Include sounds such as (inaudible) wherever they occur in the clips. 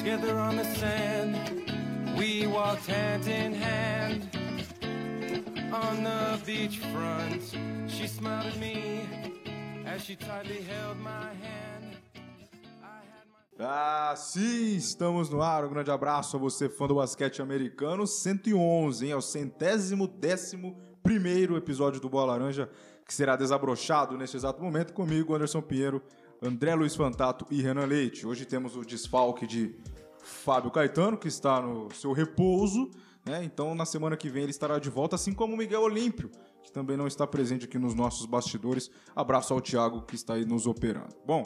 together on the sand. We walked hand in hand on the beachfront. She smiled at me as she tightly held my hand. Ah, sim, estamos no ar. Um grande abraço a você, fã do basquete americano. 111, hein? É o centésimo décimo primeiro episódio do Bola Laranja, que será desabrochado neste exato momento comigo, Anderson Pinheiro, André Luiz Fantato e Renan Leite. Hoje temos o desfalque de Fábio Caetano, que está no seu repouso, né? Então na semana que vem ele estará de volta, assim como o Miguel Olímpio, que também não está presente aqui nos nossos bastidores. Abraço ao Thiago, que está aí nos operando. Bom,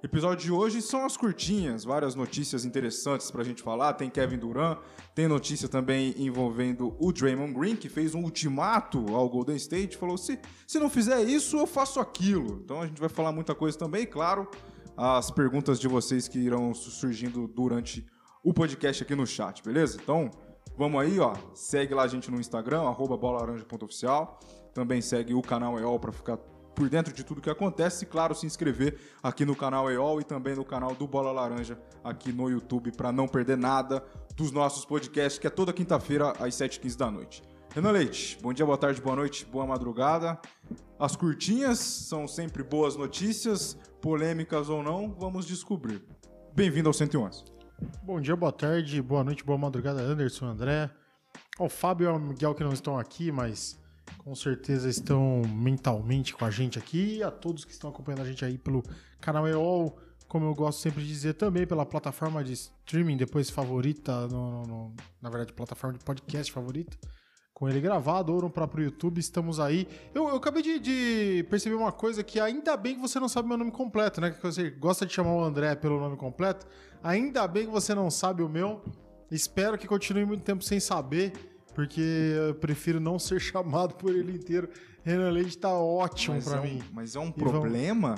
Episódio de hoje são as curtinhas, várias notícias interessantes pra gente falar. Tem Kevin Durant, tem notícia também envolvendo o Draymond Green, que fez um ultimato ao Golden State, falou: se, se não fizer isso, eu faço aquilo. Então a gente vai falar muita coisa também, claro, as perguntas de vocês que irão surgindo durante o podcast aqui no chat, beleza? Então, vamos aí, ó. Segue lá a gente no Instagram, arroba bolalaranja.oficial. Também segue o canal EOL pra ficar por dentro de tudo que acontece e, claro, se inscrever aqui no canal EOL e também no canal do Bola Laranja aqui no YouTube para não perder nada dos nossos podcasts, que é toda quinta-feira às 7h15 da noite. Renan Leite, bom dia, boa tarde, boa noite, boa madrugada. As curtinhas são sempre boas notícias, polêmicas ou não, vamos descobrir. Bem-vindo ao 111. Bom dia, boa tarde, boa noite, boa madrugada, Anderson, André. O Fábio e o Miguel que não estão aqui, mas com certeza estão mentalmente com a gente aqui. A todos que estão acompanhando a gente aí pelo canal EOL, como eu gosto sempre de dizer, também pela plataforma de streaming, depois favorita, no, no- na verdade, plataforma de podcast favorita. Com ele gravado ou no próprio YouTube, estamos aí. Eu, eu acabei de, de perceber uma coisa que ainda bem que você não sabe meu nome completo, né? Que você gosta de chamar o André pelo nome completo. Ainda bem que você não sabe o meu. Espero que continue muito tempo sem saber, porque eu prefiro não ser (laughs) chamado por ele inteiro. Renan Leite tá ótimo Mas, pra é um, mim. mas é um problema?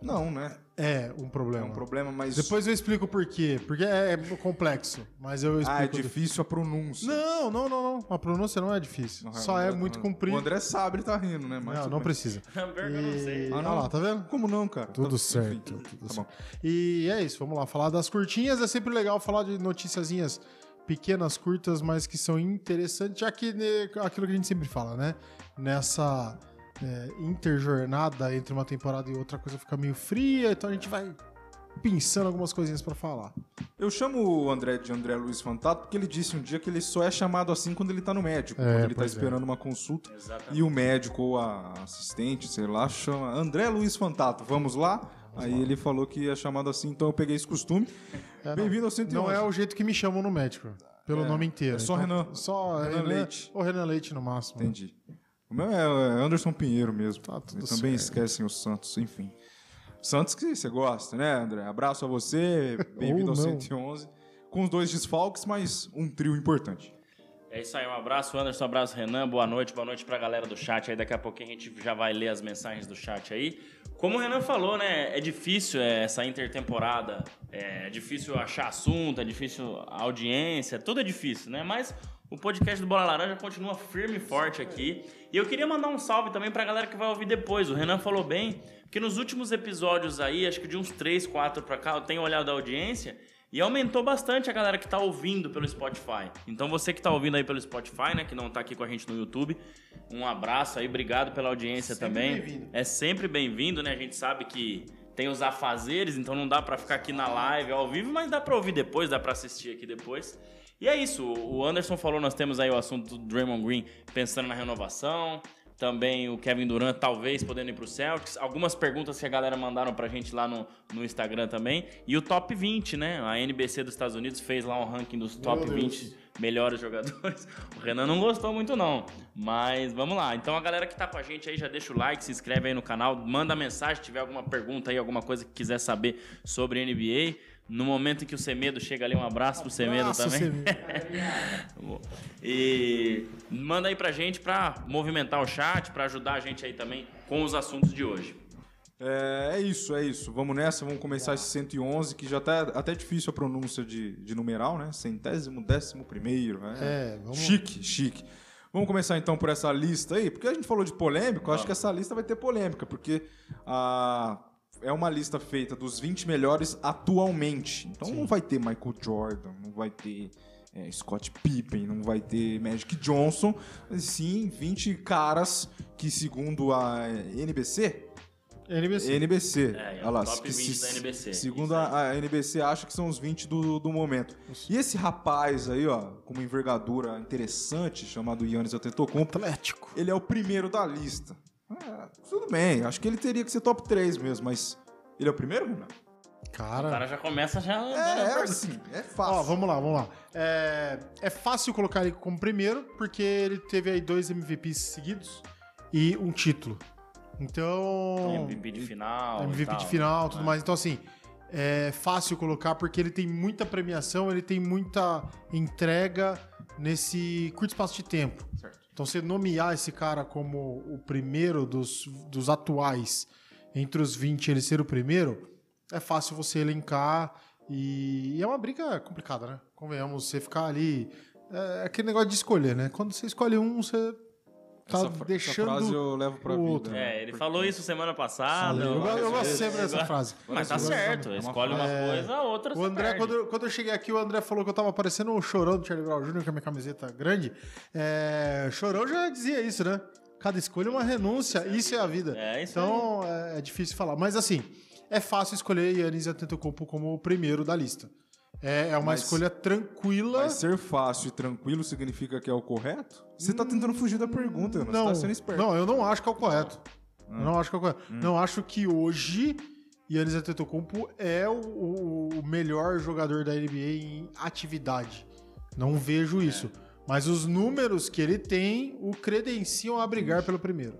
Não, né? É um É problema. um problema, mas. Depois eu explico por quê. Porque é, é complexo, mas eu explico. Ah, é difícil a pronúncia. Não, não, não, não. A pronúncia não é difícil. Não, Só o é André- muito O comprido. André sabe, ele tá rindo, né? Mas Não, não precisa. (laughs) Que eu não sei. E... Ah, Olha não? lá, tá vendo? Como não, cara? Tudo Tá- certo. enfim, tudo tá certo. bom. E é isso, vamos lá. Falar das curtinhas é sempre legal falar de noticiazinhas pequenas, curtas, mas que são interessantes, já que né, aquilo que a gente sempre fala, né? Nessa é, interjornada entre uma temporada e outra, a coisa fica meio fria, então a gente vai pensando algumas coisinhas pra falar. Eu chamo o André de André Luiz Fantato porque ele disse um dia que ele só é chamado assim quando ele tá no médico, É, quando ele tá é. esperando uma consulta. Exatamente. E o médico ou a assistente, sei lá, chama André Luiz Fantato, vamos lá? Aí ele falou que é chamado assim, então eu peguei esse costume. É. Bem-vindo ao 111. Não é o jeito que me chamam no médico, pelo É, nome inteiro. é só Renan. Só Renan Renan, Leite. Ou Renan Leite no máximo. Entendi. O meu é Anderson Pinheiro mesmo. Tá tudo E também certo. esquecem os Santos, enfim. Santos que você gosta, né, André? Abraço a você, (laughs) bem-vindo ao não. 111. Com os dois desfalques, mas um trio importante. É isso aí, um abraço, Anderson, um abraço, Renan, boa noite, boa noite pra galera do chat aí, daqui a pouquinho a gente já vai ler as mensagens do chat aí. Como o Renan falou, né, é difícil é, essa intertemporada, é difícil achar assunto, é difícil audiência, tudo é difícil, né, mas o podcast do Bola Laranja continua firme e forte aqui. E eu queria mandar um salve também pra galera que vai ouvir depois, o Renan falou bem, que nos últimos episódios aí, acho que de uns 3, 4 pra cá, eu tenho olhado a audiência... E aumentou bastante a galera que tá ouvindo pelo Spotify. Então você que tá ouvindo aí pelo Spotify, né, que não tá aqui com a gente no YouTube, um abraço aí, obrigado pela audiência Sempre também. bem-vindo. É sempre bem-vindo, né? A gente sabe que tem os afazeres, então não dá pra ficar aqui na live ao vivo, mas dá pra ouvir depois, dá pra assistir aqui depois. E é isso, o Anderson falou, nós temos aí o assunto do Draymond Green pensando na renovação, também o Kevin Durant talvez podendo ir pro Celtics, algumas perguntas que a galera mandaram pra gente lá no, no Instagram também, e o top 20, né? A NBC dos Estados Unidos fez lá um ranking dos top Deus. 20 melhores (laughs) jogadores. O Renan não gostou muito não, mas vamos lá. Então a galera que tá com a gente aí já deixa o like, se inscreve aí no canal, manda mensagem se tiver alguma pergunta aí, alguma coisa que quiser saber sobre NBA. No momento em que o Semedo chega ali, um abraço pro Semedo Abraço, também. Semedo. (laughs) E manda aí pra gente pra movimentar o chat, pra ajudar a gente aí também com os assuntos de hoje. É, é isso, é isso. Vamos nessa, vamos começar esse 111, que já tá até difícil a pronúncia de, de numeral, né? Centésimo, décimo primeiro. É, vamos- Chique, chique. Vamos começar então por essa lista aí, porque a gente falou de polêmico, eu acho que essa lista vai ter polêmica, porque a é uma lista feita dos 20 melhores atualmente. Então Sim. não vai ter Michael Jordan, não vai ter é, Scott Pippen, não vai ter Magic Johnson. mas Sim, 20 caras que, segundo a NBC, NBC. NBC. É, é olha lá, o top que 20 da NBC, Segundo isso a, a NBC, acha que são os 20 do, do momento. E esse rapaz aí, ó, com uma envergadura interessante, chamado Yannis Antetokounmpo, Atlético. ele é o primeiro da lista. É, tudo bem, acho que ele teria que ser top 3 mesmo, mas ele é o primeiro, Renan? O Cara. cara já começa já. É, é assim, é fácil. Ó, vamos lá, vamos lá. É, é fácil colocar ele como primeiro, porque ele teve aí dois MVPs seguidos e um título. Então. MVP de final. e MVP tal, de final, tudo né? mais. Então, assim, é fácil colocar porque ele tem muita premiação, ele tem muita entrega nesse curto espaço de tempo. Certo. Então, você nomear esse cara como o primeiro dos, dos atuais entre os 20 ele ser o primeiro, é fácil você elencar e, e é uma briga complicada, né? Convenhamos, você ficar ali. É aquele negócio de escolher, né? Quando você escolhe um, você tá essa, deixando. essa frase eu levo pra o vida. outro. né? É, ele Porque- falou isso semana passada. eu, várias eu gosto sempre dessa frase. Mas tá Eu certo, também. escolhe uma É. coisa, a outra O André, quando, eu- quando eu cheguei aqui, o André falou que eu tava parecendo o Chorão do Charlie Brown Jr., com a minha camiseta grande. É, Chorão já dizia isso, né? Cada escolha é uma renúncia, isso é a vida. É isso Então é, é difícil falar. Mas assim, é fácil escolher Yannis Antetokounmpo como o primeiro da lista. É, é uma Mas- escolha tranquila. Mas ser fácil e tranquilo significa que é o correto? Você tá tentando fugir da pergunta, não, Você tá sendo esperto. não, eu não acho que é o correto. Eu não acho que é o correto. Hum. Não acho que hoje Yannis Antetokounmpo é o, o- o melhor jogador da NBA em atividade. Não vejo isso. Mas os números que ele tem o credenciam a brigar pelo primeiro.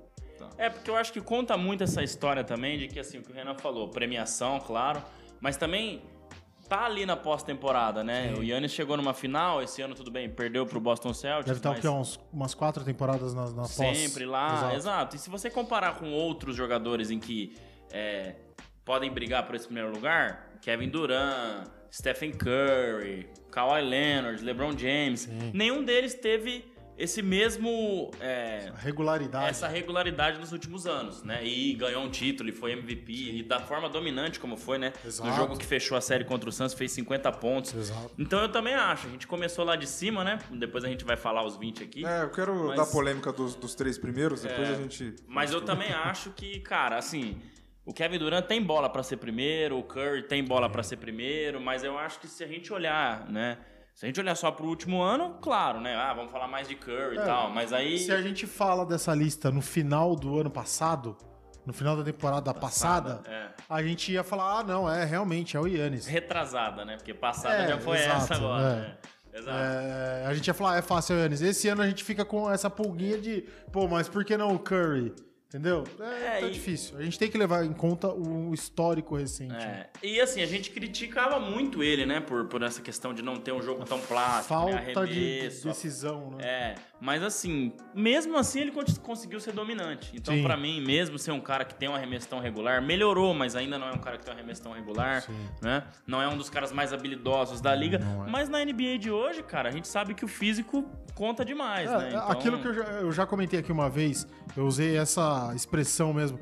É, porque eu acho que conta muito essa história também de que, assim, o que o Renan falou, premiação, claro, mas também tá ali na pós-temporada, né? O Yannis chegou numa final, esse ano tudo bem, perdeu pro Boston Celtics, Deve estar mas o quê? Uns, umas quatro temporadas na, na pós. sempre lá, Exato. exato. E se você comparar com outros jogadores em que é, podem brigar por esse primeiro lugar, Kevin Durant, Stephen Curry, Kawhi Leonard, LeBron James, nenhum deles teve esse mesmo... é, A regularidade. essa regularidade nos últimos anos, né? E ganhou um título e foi MVP e da forma dominante como foi, né? Exato. No jogo que fechou a série contra o Suns fez 50 pontos. Exato. Então eu também acho, a gente começou lá de cima, né? Depois a gente vai falar os 20 aqui. É, eu quero Mas- dar polêmica dos, dos três primeiros, depois É, a gente. Mas eu também acho que, cara, assim, o Kevin Durant tem bola pra ser primeiro, o Curry tem bola pra ser primeiro, mas eu acho que se a gente olhar, né? Se a gente olhar só pro último ano, claro, né? Ah, vamos falar mais de Curry É, e tal, mas aí Se a gente fala dessa lista no final do ano passado, no final da temporada passada, é. a gente ia falar, ah, não, é realmente, é o Yannis. retrasada, né? Porque passada É, já foi exato, essa agora, é. né? Exato. É, a gente ia falar, ah, é fácil, é o Yannis. Esse ano a gente fica com essa pulguinha de, pô, mas por que não o Curry? Entendeu? É, É, tá e- difícil. A gente tem que levar em conta o histórico recente. É, E assim, a gente criticava muito ele, né? Por, por essa questão de não ter um jogo tão plástico, né? Falta de Arremesso, decisão, né? É, mas assim, mesmo assim ele con- conseguiu ser dominante. Então, pra mim, mesmo ser um cara que tem um arremesso tão regular, melhorou, mas ainda não é um cara que tem um arremesso tão regular, Sim. né? Não é um dos caras mais habilidosos da liga. é. Mas na NBA de hoje, cara, a gente sabe que o físico conta demais, É, né? Então, Aquilo que eu já, eu já comentei aqui uma vez, eu usei essa expressão mesmo.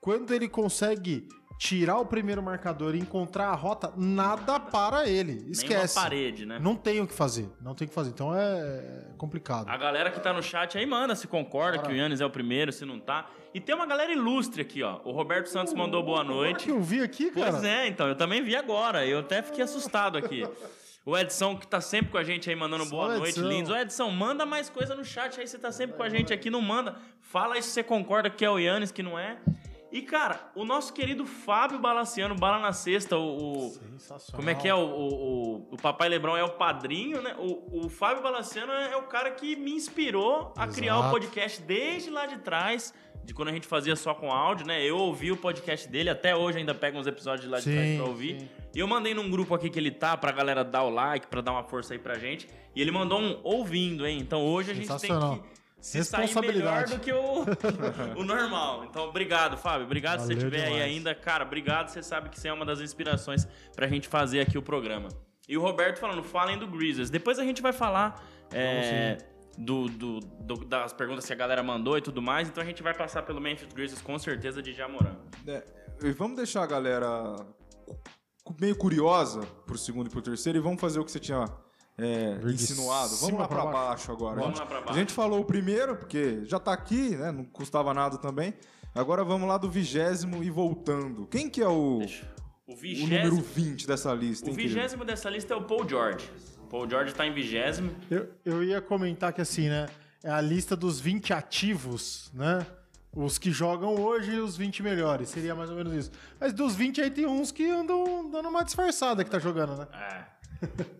Quando ele consegue tirar o primeiro marcador e encontrar a rota, nada para ele. nem Esquece. parede, né? Não tem o que fazer. Não tem o que fazer. Então é complicado. A galera que tá no chat aí manda se concorda Bora. que o Yannis é o primeiro, se não tá. E tem uma galera ilustre aqui, ó. O Roberto Santos mandou boa Agora noite. que eu vi aqui, cara. Pois é, então, eu também vi agora. Eu até fiquei assustado aqui. (laughs) O Edson, que tá sempre com a gente aí, mandando Só boa noite, lindos. Ô, Edson, manda mais coisa no chat aí, você tá sempre com a gente aqui, não manda. Fala aí se você concorda que é o Yannis, que não é. E, cara, o nosso querido Fábio Balaciano, Bala na Sexta, o... o- Sensacional. como é que é? O, o, o, Papai Lebrão é o padrinho, né? O, o Fábio Balaciano é, é o cara que me inspirou a criar o Exato. podcast desde lá de trás, de quando a gente fazia só com áudio, né? Eu ouvi o podcast dele, até hoje ainda pego uns episódios de lá de Sim, trás pra ouvir. sim. E eu mandei num grupo aqui que ele tá, pra galera dar o like, pra dar uma força aí pra gente. E ele mandou um ouvindo, hein? Então hoje a gente tem que se sair melhor do que o, (laughs) o normal. Então, obrigado, Fábio. Obrigado se você Valeu estiver aí ainda. Cara, obrigado. Você sabe que você é uma das inspirações pra gente fazer aqui o programa. E o Roberto falando, falem do Grizzlies. Depois a gente vai falar é, do, do- do- das perguntas que a galera mandou e tudo mais. Então a gente vai passar pelo Memphis Grizzlies com certeza de Jamoran. É, e vamos deixar a galera meio curiosa pro segundo e pro terceiro e vamos fazer o que você tinha é, insinuado. Vamos lá pra pra baixo, baixo. agora. Vamos a, gente, lá pra a baixo. gente falou o primeiro, porque já tá aqui, né? Não custava nada também. Agora vamos lá do vigésimo e voltando. Quem que é o. O o número vigésimo. 20 dessa lista, O hein, querido? vigésimo dessa lista é o Paul George. Paul George tá em vigésimo. Eu, eu ia comentar que assim, né? É a lista dos 20 ativos, né? Os que jogam hoje e os 20 melhores. Seria mais ou menos isso. Mas dos 20 aí tem uns que andam dando uma disfarçada que tá jogando, né? É.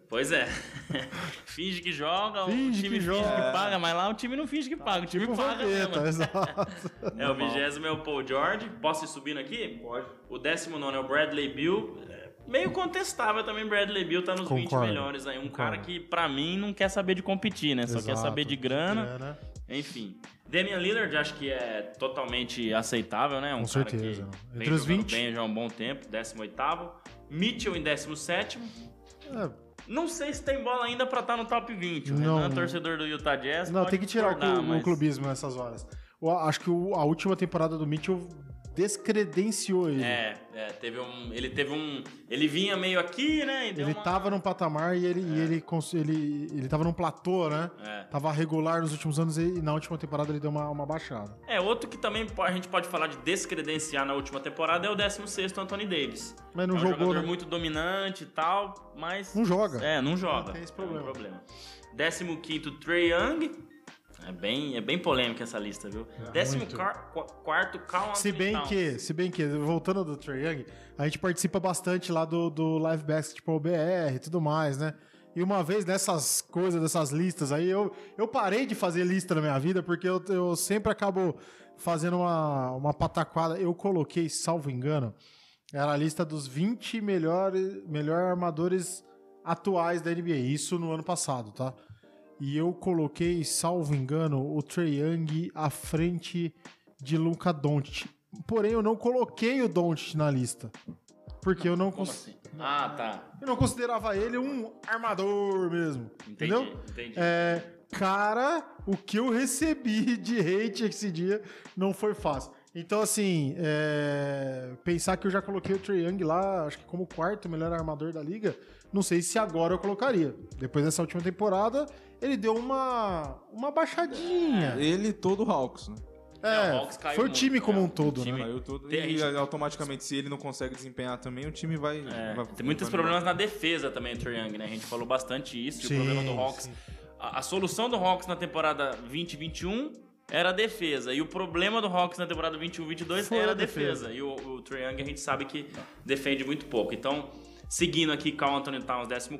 Pois é. (laughs) finge que joga, Finge o time que finge joga. que paga, mas lá o time não finge que paga, o time Tipo paga Vampeta, mesmo. (laughs) exato. É, o vigésimo é o Paul George. Posso ir subindo aqui? Pode. O décimo nono é o Bradley Bill. É Meio contestável também, Bradley Bill tá nos 20 Concordo. melhores aí. Um Concordo. cara que, pra mim, não quer saber de competir, né? Só quer Exato, saber de grana. Enfim. Damian Lillard, acho que é totalmente aceitável, né? Um Com cara certeza, que vem Entre os jogando 20. bem já há um bom tempo, 18º. Mitchell em 17º. É, Não sei se tem bola ainda pra estar no top 20. O Não. Renan, torcedor do Utah Jazz, Não, tem que tirar o, clu- o mas- clubismo nessas horas. Eu acho que a última temporada do Mitchell descredenciou ele. É, é, teve um. Ele teve um. Ele vinha meio aqui, né? Ele uma- tava num patamar e ele, e ele, ele, ele tava num platô, né? É. Tava regular nos últimos anos e na última temporada ele deu uma, uma baixada. É, outro que também a gente pode falar de descredenciar na última temporada é o 16 Anthony Davis. Mas não é um jogou, jogador né? muito dominante e tal, mas. Não joga. É, não joga. Não tem esse É um problema. problema. 15 Trey Young. É bem, é bem polêmica essa lista, viu? Décimo muito. car- qu- quarto, Carl Se bem Towns. que, se bem que, voltando do Trae Young, a gente participa bastante lá do, do Live Basketball BR e tudo mais, né? E uma vez dessas coisas, dessas listas aí, eu, eu parei de fazer lista na minha vida, porque eu, eu sempre acabo fazendo uma, uma pataquada. Eu coloquei, salvo engano, era a lista dos 20 melhores melhor armadores atuais da NBA. Isso no ano passado, tá? E eu coloquei, salvo engano, o Trae Young à frente de Luka Doncic. Porém, eu não coloquei o Doncic na lista. Porque eu não, Como cons- assim? Ah, tá. eu não considerava ele um armador mesmo. Entendi, Entendeu? entendi. É, cara, o que eu recebi (laughs) de hate esse dia não foi fácil. Então, assim, é, pensar que eu já coloquei o Trae Young lá, acho que como quarto melhor armador da liga, não sei se agora eu colocaria. Depois dessa última temporada, ele deu uma, uma baixadinha. Ele e todo o Hawks, né? É, É, o Hawks caiu foi o muito, time como é, um todo, o time- né? Caiu todo. Tem- E gente- automaticamente, se ele não consegue desempenhar também, o time vai. É, vai- tem muitos vai- problemas na defesa também, o Trae Young, né? A gente falou bastante isso. e Sim, o problema do Hawks. sim. A, a solução do Hawks na temporada 2021 era a defesa. E o problema do Hawks na temporada 21-22 Foi era a a defesa. defesa. E o, o Trae Young a gente sabe que defende muito pouco. Então, seguindo aqui, Carl Anthony Towns 14,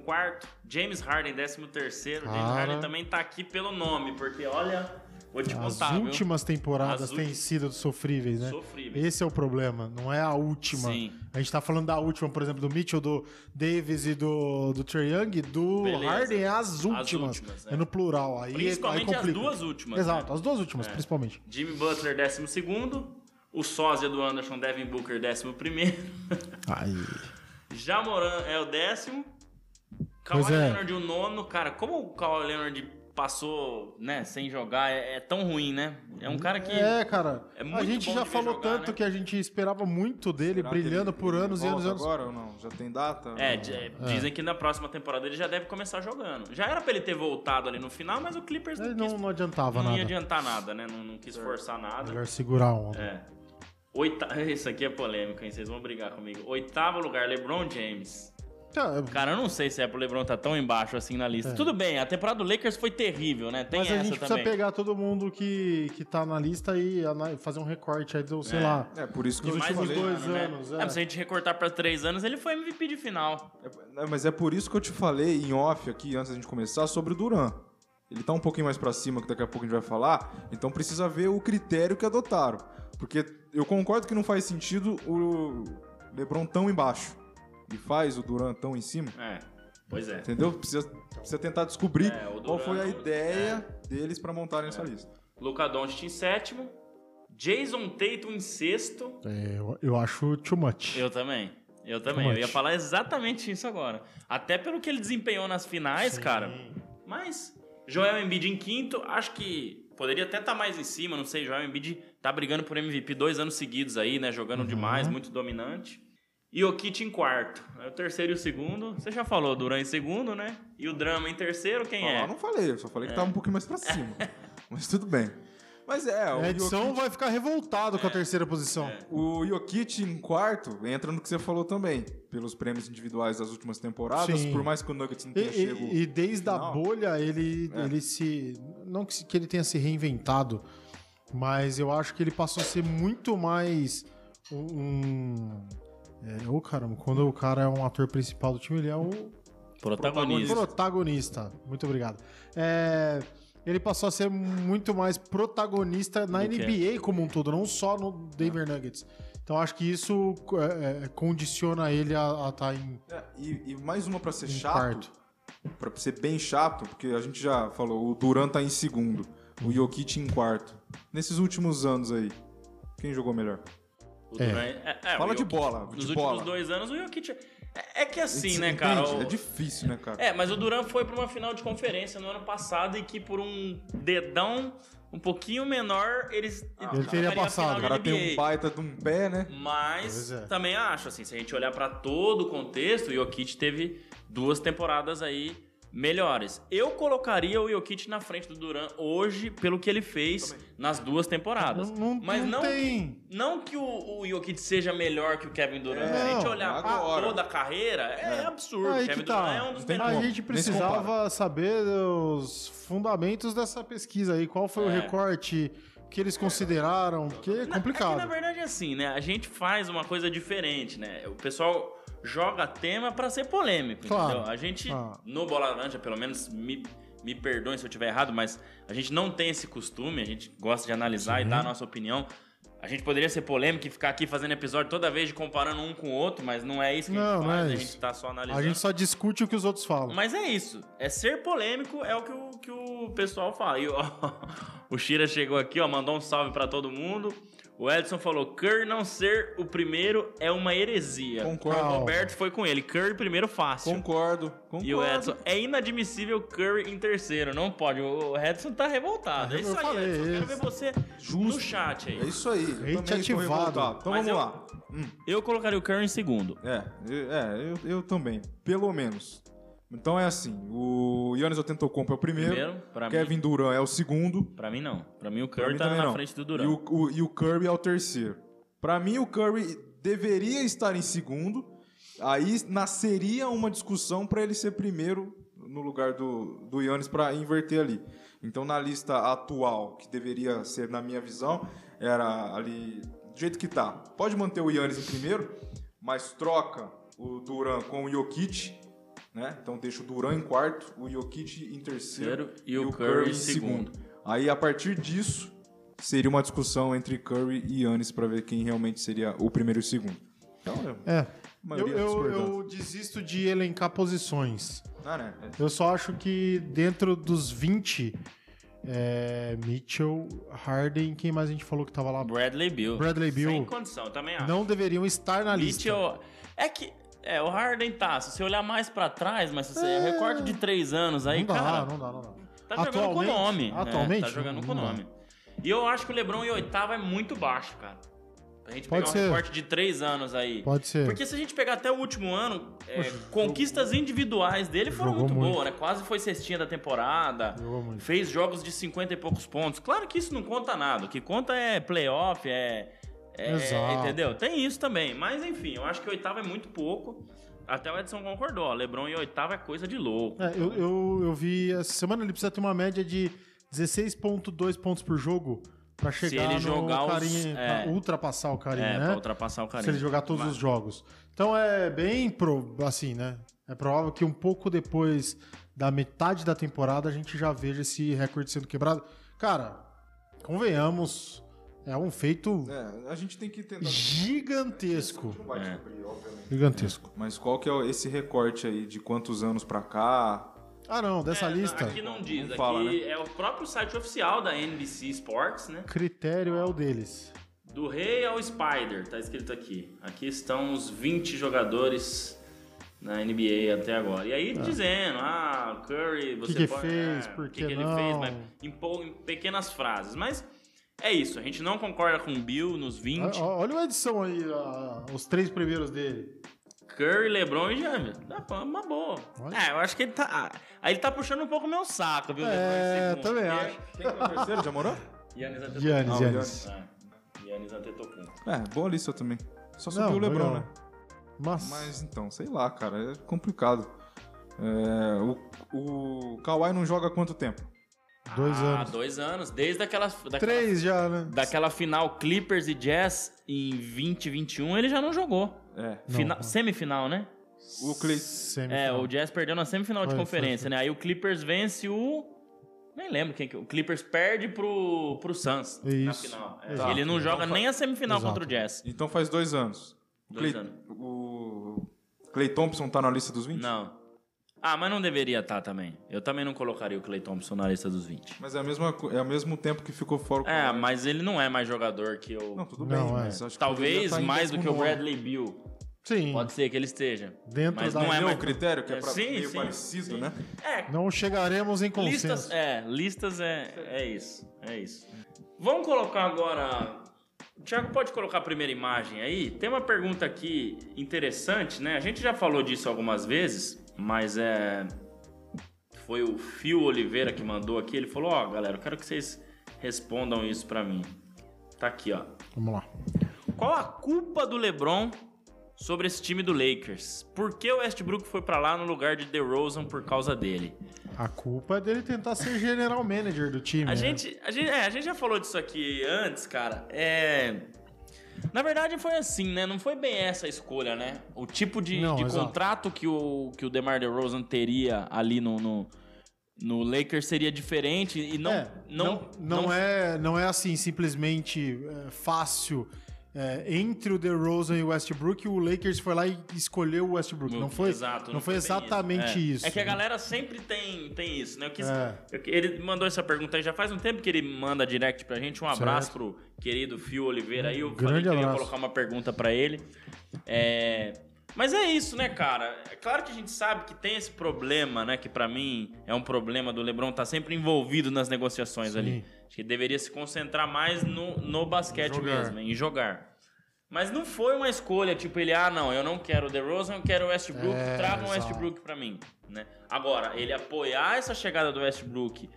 James Harden 13. James Cara. Harden também tá aqui pelo nome, porque olha, vou te As contar, viu? últimas temporadas As têm sido sofríveis, né? Sofríveis. Esse é o problema, não é a última. Sim. A gente tá falando da última, por exemplo, do Mitchell, do Davis e do, do Trae Young, do Beleza. Harden é as últimas. últimas, é. é. no plural. Aí, Principalmente aí as duas últimas, Exato, né? as duas últimas, É. principalmente. Jimmy Butler 12, o sósia do Anderson Devin Booker 11. Aí. (laughs) Jamoran é o décimo. Kawhi é. Leonard o nono. Cara, como o Kawhi Leonard passou, né, sem jogar, é, é tão ruim, né? É um cara que... É, cara. é a gente já falou jogar, tanto né? que a gente esperava muito dele, Será brilhando ele- por ele anos e anos e anos. agora ou não? Já tem data? É, di- dizem que na próxima temporada ele já deve começar jogando. Já era pra ele ter voltado ali no final, mas o Clippers não, Ele quis, não, não adiantava não nada. ia adiantar nada, né? Não, não quis forçar nada. Melhor segurar a onda. É. Oita... (laughs) Isso aqui é polêmico, hein? Vocês vão brigar comigo. Oitavo lugar, LeBron James. Cara, Cara, eu não sei se é pro LeBron tá tão embaixo assim na lista. É. Tudo bem, a temporada do Lakers foi terrível, né? Tem mas a essa gente precisa também. pegar todo mundo que, que tá na lista e fazer um recorte aí do, sei É. lá. É, por isso que te últimos falei. dois ano, né? anos, É. é. mas se a gente recortar pra três anos, ele foi MVP de final. É, mas é por isso que eu te falei em off aqui, antes da gente começar, sobre o Duran. Ele tá um pouquinho mais pra cima, que daqui a pouco a gente vai falar, então precisa ver o critério que adotaram. Porque eu concordo que não faz sentido o LeBron tão embaixo e faz o Duran tão em cima, É, pois é. entendeu? Precisa, precisa tentar descobrir É, o qual foi a não- ideia deles pra montarem essa lista. Luca Doncic em sétimo. Jason Tatum em sexto. É, eu, eu acho too much. Eu também. Eu também. Eu ia falar exatamente isso agora. Até pelo que ele desempenhou nas finais, cara. Mas Joel Embiid em quinto, acho que poderia até estar mais em cima, não sei. Joel Embiid tá brigando por MVP dois anos seguidos aí, né? Jogando Uhum. demais, muito dominante. E o Kit em quarto. É O terceiro e o segundo. Você já falou, Duran em segundo, né? E o Drama em terceiro, quem Ah, é? eu não falei, eu só falei que tava um pouquinho mais pra cima. (laughs) Mas tudo bem. Mas é, o A edição Jokic, vai ficar revoltado com a terceira posição. o Jokic em quarto entra no que você falou também. Pelos prêmios individuais das últimas temporadas, Sim. por mais que o Nuggets não E, tenha chego... e- e desde a bolha ele, É. ele se. Não que, se- que ele tenha se reinventado, mas eu acho que ele passou a ser muito mais um. um é, ô caramba, quando o cara é um ator principal do time, ele é o Protagonista. protagonista. Muito obrigado. É, ele passou a ser muito mais protagonista na Do que? NBA como um todo, não só no Denver Nuggets. Então acho que isso é, é, condiciona ele a estar em, É, e, e mais uma pra ser chato, quarto. pra ser bem chato, porque a gente já falou, o Duran tá em segundo, o Jokic em quarto. Nesses últimos anos aí, quem jogou melhor? O Duran é- é, Fala o de bola, Nos de últimos bola. dois anos, o Jokic... É, é que assim, né, cara? o- É difícil, né, cara? É, mas o Duran foi pra uma final de conferência no ano passado e que por um dedão um pouquinho menor, eles Ele teria passado. O cara tem um baita de um pé, né? Mas é. também acho, assim, se a gente olhar pra todo o contexto, o Jokic teve duas temporadas aí melhores. Eu colocaria o Jokic na frente do Duran hoje pelo que ele fez nas duas temporadas. Não- não- Mas não não, tem. que, não que o, o Jokic seja melhor que o Kevin Durant. Se a gente olhar agora. toda a carreira, é, absurdo. Aí o Kevin tá. Durant é um dos A melhores. como. gente precisava saber os fundamentos dessa pesquisa aí. Qual foi o É. recorte que eles consideraram? Porque é Na- complicado. É que, na verdade é assim, né? A gente faz uma coisa diferente, né? O pessoal joga tema pra ser polêmico, Claro. entendeu? A gente, Ah. no Bola Laranja, pelo menos, me, me perdoem se eu estiver errado, mas a gente não tem esse costume, a gente gosta de analisar e dar a nossa opinião. A gente poderia ser polêmico e ficar aqui fazendo episódio toda vez de comparando um com o outro, mas não é isso que a Não, gente não faz, é a gente tá só analisando. A gente só discute o que os outros falam. Mas é isso. É ser polêmico, é o que o, que o pessoal fala. E, ó, (laughs) o Shira chegou aqui, ó, mandou um salve pra todo mundo. O Edson falou: Curry não ser o primeiro é uma heresia. Concordo. O Roberto foi com ele. Curry primeiro fácil. Concordo, concordo. E o Edson, é inadmissível Curry em terceiro. Não pode. O Edson tá revoltado. É Eu isso aí, falei Edson. Quero isso. ver você no chat aí. É isso aí. Hate ativado. revoltado. Então Mas vamos eu- lá. Hum, Eu colocaria o Curry em segundo. é, eu- é eu, eu também. Pelo menos. Então é assim, o Yannis Antetokounmpo é o primeiro, Primeiro, pra Kevin mim. Durant é o segundo, Pra mim, não. Pra mim, o Curry tá na não. frente do E Durant. o, o- e o Curry é o terceiro. Pra mim, o Curry deveria estar em segundo. Aí nasceria uma discussão pra ele ser primeiro no lugar do, do Yannis pra inverter ali. Então, na lista atual, que deveria ser, na minha visão, era ali do jeito que tá. Pode manter o Yannis em primeiro, mas troca o Duran com o Jokic. Né? Então deixa o Duran em quarto, o Jokic em terceiro Terceiro e o Curry em segundo. Aí a partir disso seria uma discussão entre Curry e Yannis pra ver quem realmente seria o primeiro e o segundo. Então, é. Eu, eu, eu desisto de elencar posições. Ah, né? É. Eu só acho que dentro dos 20, é, Mitchell, Harden, quem mais a gente falou que tava lá? Bradley Bill. Bradley Beal. Sem condição, eu também acho. Não deveriam estar na lista. Mitchell. É que. É, o Harden tá. Se você olhar mais pra trás, mas se você. É recorte de três anos aí, não dá, cara. não dá, não dá. Tá jogando com o nome. né? Atualmente? Tá jogando com o Não dá. nome. E eu acho que o Lebron em oitavo é muito baixo, cara. Pra gente Pode pegar ser. um recorte de três anos aí. Pode ser. Porque se a gente pegar até o último ano, é, conquistas individuais dele foram Jogou muito, muito. boas, né? Quase foi cestinha da temporada. Jogou. Fez jogos de 50 e poucos pontos. Claro que isso não conta nada. O que conta é playoff, é. É- Exato. entendeu? Tem isso também. Mas enfim, eu acho que oitavo é muito pouco. Até o Edson concordou. Ó, Lebron em oitavo é coisa de louco. É, eu, eu, eu vi essa semana ele precisa ter uma média de 16,2 pontos por jogo pra chegar ele no jogar os- carinha, é. pra ultrapassar o carinha, É, né? pra ultrapassar o Se carinho. ele jogar todos os jogos. Então é bem pro, assim, né? É provável que um pouco depois da metade da temporada a gente já veja esse recorde sendo quebrado. Cara, convenhamos, é um feito É, a gente tem que tentar. gigantesco. Não vai É. Gigantesco. Mas qual que é esse recorte aí de quantos anos pra cá? Ah, não, dessa É, lista, Aqui não diz. Não aqui fala, né? é o próprio site oficial da NBC Sports, né? critério é o deles. Do rei ao Spider, tá escrito aqui. Aqui estão os 20 jogadores na NBA até agora. E aí dizendo, ah, Curry, você que pode- fez? é, Por o que, que que ele não? fez, mas em, em pequenas frases. Mas é isso, a gente não concorda com o Bill nos 20. Ó- Olha a edição aí, a- os três primeiros dele. Curry, LeBron e James. Dá pra uma boa. Olha. É, eu acho que ele tá. Aí ele tá puxando um pouco o meu saco, viu? É, LeBron também porque- acho. Quem que é o terceiro? Já morou? (laughs) Yannis Antetokounmpo. Giannis, Ah. É, Yannis Antetokounmpo. É, boa lista também. Só Não, subiu o Lebron, legal. né? Mas, Mas então, sei lá, cara, é complicado. É, o, o Kawhi não joga há quanto tempo? Dois ah, anos. dois anos. Desde aquela, daquela, Três já, né? daquela final Clippers e Jazz em 2021, ele já não jogou. É. Fina- não. Semifinal, né? O Clay. É, o Jazz perdeu na semifinal de Foi, conferência, foi, foi. né? Aí o Clippers vence o. Nem lembro quem que. O Clippers perde pro, pro Suns na Isso. final. É, Exato. Ele não joga Então, nem a semifinal Exato. contra o Jazz. Então faz dois anos. Dois Clay- anos. O Clay Thompson tá na lista dos 20? Não. Ah, mas não deveria estar também. Eu também não colocaria o Clay Thompson na lista dos 20. Mas é, a mesma, co- é ao mesmo tempo que ficou fora o É, Kawhi. mas ele não é mais jogador que eu. Não, tudo Não, bem, é. mas acho que poderia Talvez tá em mais do que o 19º. Bradley Bill. Sim. Pode ser que ele esteja. Dentro mas da- não é Entendeu mais o critério que é, É, pra, sim, meio sim, parecido, sim. né? É, Não chegaremos em consenso. Listas, é, listas é, é isso, é isso. Vamos colocar agora. O Thiago pode colocar a primeira imagem aí? Tem uma pergunta aqui interessante, né? A gente já falou disso algumas vezes, mas é. Foi o Fio Oliveira que mandou aqui. Ele falou: Ó, galera, eu quero que vocês respondam isso pra mim. Tá aqui, ó. Vamos lá. Qual a culpa do LeBron sobre esse time do Lakers? Por que o Westbrook foi pra lá no lugar de DeRozan por causa dele? A culpa é dele tentar ser general manager do time. A né? gente, a, gente, é, a gente já falou disso aqui antes, cara. É. Na verdade foi assim, né? Não foi bem essa a escolha, né? O tipo de, Não, de contrato que o, que o DeMar DeRozan teria ali no, no, no Lakers seria diferente e não... É, não, não, não é, não é assim simplesmente é, fácil. É, entre o DeRozan e o Westbrook, o Lakers foi lá e escolheu o Westbrook. Não foi, Exato, não foi bem exatamente É. isso. É que a galera sempre tem, tem isso, né? Eu quis- É. eu- ele mandou essa pergunta aí já faz um tempo que ele manda direct pra gente. Um abraço Certo. pro querido Fio Oliveira aí. Eu falei Grande que eu ia abraço. colocar uma pergunta pra ele. É, Mas é isso, né, cara? É claro que a gente sabe que tem esse problema, né? Que pra mim é um problema do LeBron estar sempre envolvido nas negociações Sim. ali. Acho que deveria se concentrar mais no, no basquete Jogar. mesmo, em jogar. Mas não foi uma escolha, tipo, ele, ah, não, eu não quero o DeRozan, eu quero o Westbrook, É, tragam o. Westbrook pra mim, né? Agora, ele apoiar essa chegada do Westbrook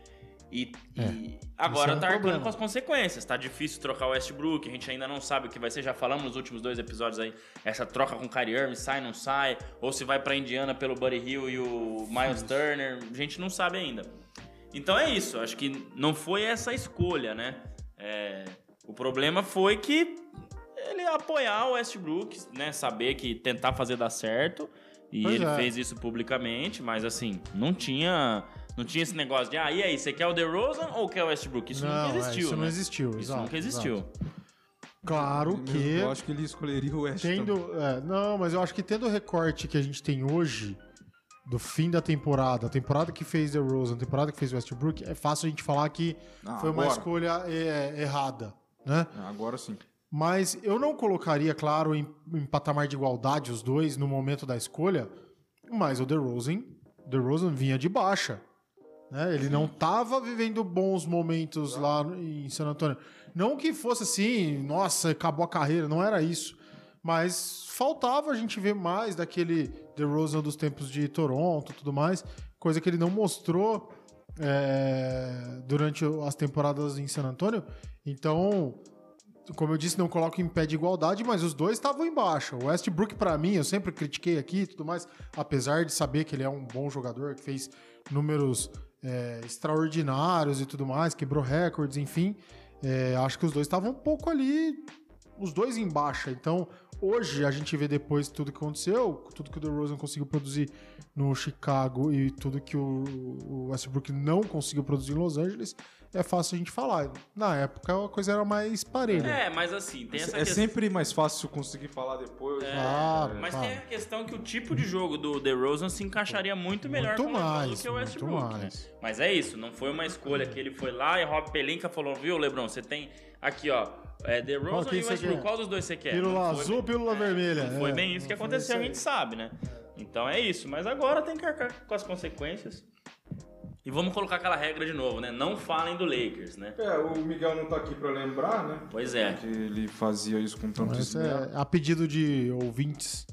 e, e agora é um tá arcando problema. com as consequências. Tá difícil trocar o Westbrook, a gente ainda não sabe o que vai ser, já falamos nos últimos dois episódios aí, essa troca com o Kyrie Irving, sai, não sai, ou se vai pra Indiana pelo Buddy Hill e o Miles Turner, a gente não sabe ainda. Então é isso, acho que não foi essa a escolha, né? É, o problema foi que ele apoiar o Westbrook, né? Saber que tentar fazer dar certo. E Pois ele é. fez isso publicamente, mas assim, não tinha. Não tinha esse negócio de, ah, e aí, você quer o DeRozan ou quer o Westbrook? Isso Não, nunca é, existiu, isso não né? existiu, Isso exato, nunca existiu. exato. Claro Mesmo que Eu acho que ele escolheria o West. também. tendo, é, não, mas eu acho que tendo o recorte que a gente tem hoje do fim da temporada, a temporada que fez The Rose, a temporada que fez Westbrook, é fácil a gente falar que Ah, foi uma agora. escolha é, errada, né? Ah, Agora sim. Mas eu não colocaria, claro, em, em patamar de igualdade os dois no momento da escolha, mas o DeRozan, DeRozan vinha de baixa. Né? Ele não estava vivendo bons momentos lá em San Antonio. Não que fosse assim, nossa, acabou a carreira, não era isso. Mas faltava a gente ver mais daquele DeRozan dos tempos de Toronto tudo mais, coisa que ele não mostrou é, durante as temporadas em San Antonio. Então, como eu disse, não coloco em pé de igualdade, mas os dois estavam embaixo. O Westbrook, pra mim, eu sempre critiquei aqui e tudo mais, apesar de saber que ele é um bom jogador, que fez números é, extraordinários e tudo mais, quebrou recordes, enfim. é, acho que os dois estavam um pouco ali, os dois em baixa. Então, hoje a gente vê depois tudo que aconteceu, tudo que o DeRozan conseguiu produzir no Chicago e tudo que o, o Westbrook não conseguiu produzir em Los Angeles, é fácil a gente falar. Na época a coisa era mais parelha. É, mas assim, tem essa É questão. sempre mais fácil conseguir falar depois. né? Claro, Mas claro. tem a questão que o tipo de jogo do DeRozan se encaixaria muito melhor Muito com o LeBron mais, do que o Westbrook, né? mais. Mas é isso, não foi uma escolha que ele foi lá e Rob Pelinka falou, viu, LeBron, você tem aqui, ó, é, DeRozan que e Westbrook, qual dos dois você quer? Pílula azul, bem- pílula vermelha. Não foi É, bem isso que aconteceu, isso a gente sabe, né? Então é isso, mas agora tem que arcar com as consequências. E vamos colocar aquela regra de novo, né? Não falem do Lakers, né? É, o Miguel não tá aqui pra lembrar, né? Pois é. Que ele fazia isso com tanto Mas esmero. é, a pedido de ouvintes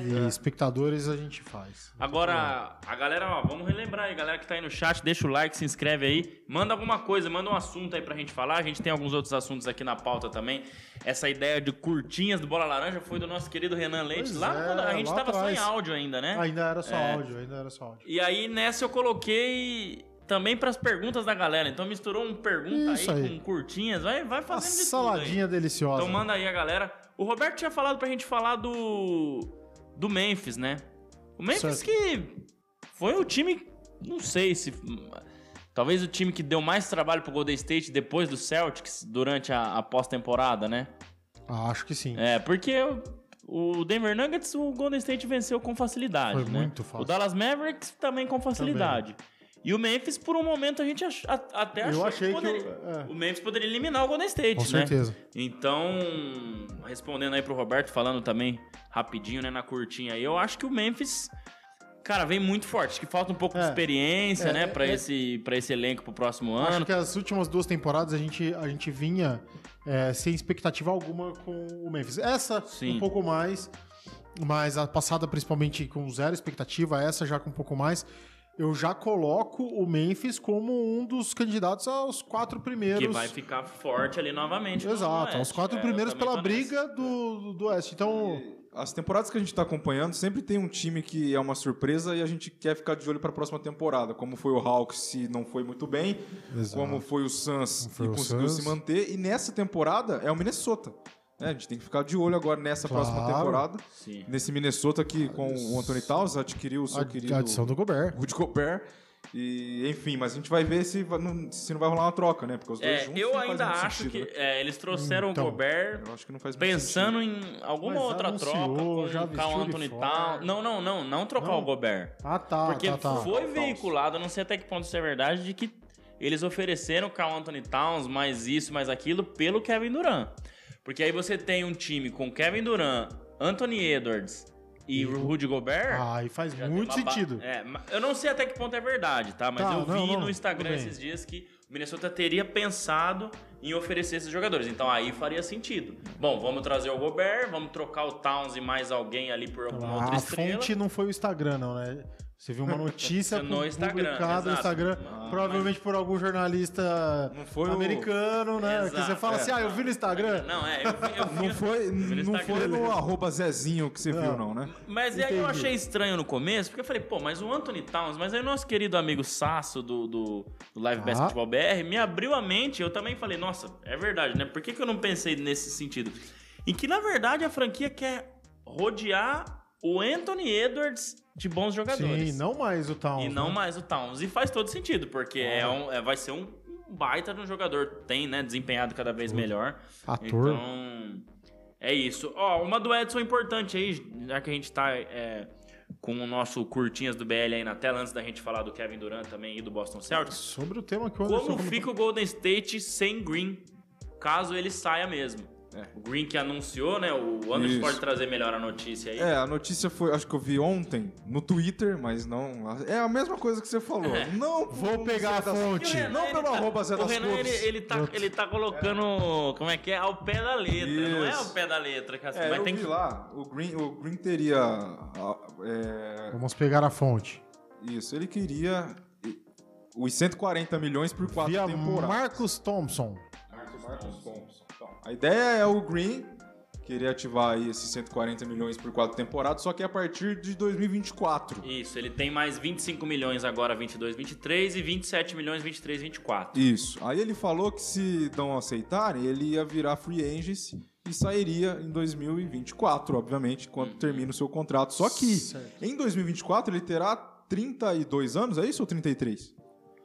e (laughs) espectadores a gente faz. Agora, a galera, ó, vamos relembrar aí, galera que tá aí no chat, deixa o like, se inscreve aí, manda alguma coisa, manda um assunto aí pra gente falar. A gente tem alguns outros assuntos aqui na pauta também. Essa ideia de curtinhas do Bola Laranja foi do nosso querido Renan Leite, Pois lá é, quando a gente lá tava só em atrás. áudio ainda, né? Ainda era só É. áudio, ainda era só áudio. E aí nessa eu coloquei também pras perguntas da galera. Então misturou um pergunta aí, aí. com curtinhas, vai, vai Uma fazendo de tudo aí. saladinha deliciosa. Então manda aí a galera. O Roberto tinha falado pra gente falar do. do Memphis, né? O Memphis Certo. que foi o time. Não sei se. Talvez o time que deu mais trabalho pro Golden State depois do Celtics durante a, a pós-temporada, né? Ah, acho que sim. É, porque o, Denver Nuggets, o Golden State venceu com facilidade, Foi né? muito fácil. O Dallas Mavericks também com facilidade. E o Memphis, por um momento, a gente ach- a- até achou Eu achei que poderia, o- é. o Memphis poderia eliminar o Golden State, Com né? certeza. Então, respondendo aí pro Roberto, falando também rapidinho, né, na curtinha aí, eu acho que o Memphis, cara, vem muito forte. Acho que falta um pouco de É. experiência, É, né, pra, é. esse, pra esse elenco pro próximo Acho ano. que as últimas duas temporadas a gente, a gente vinha é, sem expectativa alguma com o Memphis. Essa, Sim. um pouco mais, mas a passada principalmente com zero expectativa, essa já com um pouco mais. Eu já coloco o Memphis como um dos candidatos aos quatro primeiros. Que vai ficar forte ali novamente. no Exato, aos quatro É, primeiros pela briga do, do, do Oeste. Então, As temporadas que a gente tá acompanhando, sempre tem um time que é uma surpresa e a gente quer ficar de olho pra próxima temporada. Como foi o Hawks, se não foi muito bem. Exato. Como foi o Suns foi e o conseguiu Suns. se manter. E nessa temporada é o Minnesota. Né? A gente tem que ficar de olho agora nessa Claro. próxima temporada. Sim. Nesse Minnesota que com o Anthony Towns adquiriu o seu a, querido a adição do Gobert. Rudy Gobert. E, enfim, mas a gente vai ver se, se não vai rolar uma troca, né? Porque os dois É, juntos eu ainda acho sentido, que né? é, eles trouxeram Então. o Gobert Eu acho que não faz muito pensando sentido. em alguma Mas outra anunciou, troca já o Anthony. Towns. Não, não, não, não trocar Não? o Gobert. Ah, tá. Porque tá, tá. foi veiculado, não sei até que ponto isso é verdade, de que eles ofereceram o Carl Anthony Towns, mais isso, mais aquilo, pelo Kevin Durant. Porque aí você tem um time com Kevin Durant, Anthony Edwards e Rudy Gobert. Ah, e faz muito uma ba- sentido. É, eu não sei até que ponto é verdade, tá? Mas Tá, eu vi não, não, no Instagram esses dias que o Minnesota teria pensado em oferecer esses jogadores. Então aí faria sentido. Bom, vamos trazer o Gobert, vamos trocar o Towns e mais alguém ali por alguma outra a estrela. fonte não foi o Instagram, não, né? Você viu uma notícia (laughs) No Instagram, publicada no exato. Instagram, Ah, provavelmente por algum jornalista Não foi o- americano, né? que você Exato, fala é. assim, ah, eu vi no Instagram. Não, é, eu vi, eu (laughs) vi Não foi, no não foi no arroba Zezinho que você viu, não, né? Mas aí eu Entendi. achei estranho no começo, porque eu falei, pô, mas o Anthony Towns, mas aí o nosso querido amigo Sasso do, do, do Live Ah. Basketball BR me abriu a mente. Eu também falei, nossa, é verdade, né? Por que, que eu não pensei nesse sentido? Em que, na verdade, a franquia quer rodear o Anthony Edwards de bons jogadores. Sim, não mais o Towns. E não né? mais o Towns. E faz todo sentido, porque é um, é- vai ser um baita de um jogador. Tem, né? Desempenhado cada vez melhor. Ator. Então, é isso. Ó, uma do Edson importante aí, já que a gente tá é, com o nosso curtinhas do BL aí na tela, antes da gente falar do Kevin Durant também e do Boston Celtics. Sobre o tema que Anderson Como fica o Golden State sem Green, caso ele saia mesmo? É. O Green que anunciou, né? O Anderson Isso. pode trazer melhor a notícia aí. É, a notícia foi, acho que eu vi ontem no Twitter, mas não. É a mesma coisa que você falou. É. Não Vou pegar a fonte. Renan, Não pelo tá- arroba Zé O das Renan, ele, Cores. ele, tá, ele tá colocando, como é que é? Ao pé da letra. Não é ao Isso. pé da letra, que assim, É, mas eu tem vi que... lá, o Green, o Green teria. é, Vamos pegar a fonte. isso, ele queria os 140 milhões por quatro Via temporadas. Marcos Thompson. Marcos Thompson. A ideia é o Green querer ativar aí esses 140 milhões por quatro temporadas, só que a partir de 2024. Isso, ele tem mais 25 milhões agora 22, 23 e 27 milhões 23, 24. Isso. Aí ele falou que se não aceitarem, ele ia virar free agent e sairia em 2024, obviamente, quando termina o seu contrato. Só que Certo. em 2024 ele terá 32 anos, é isso ou 33?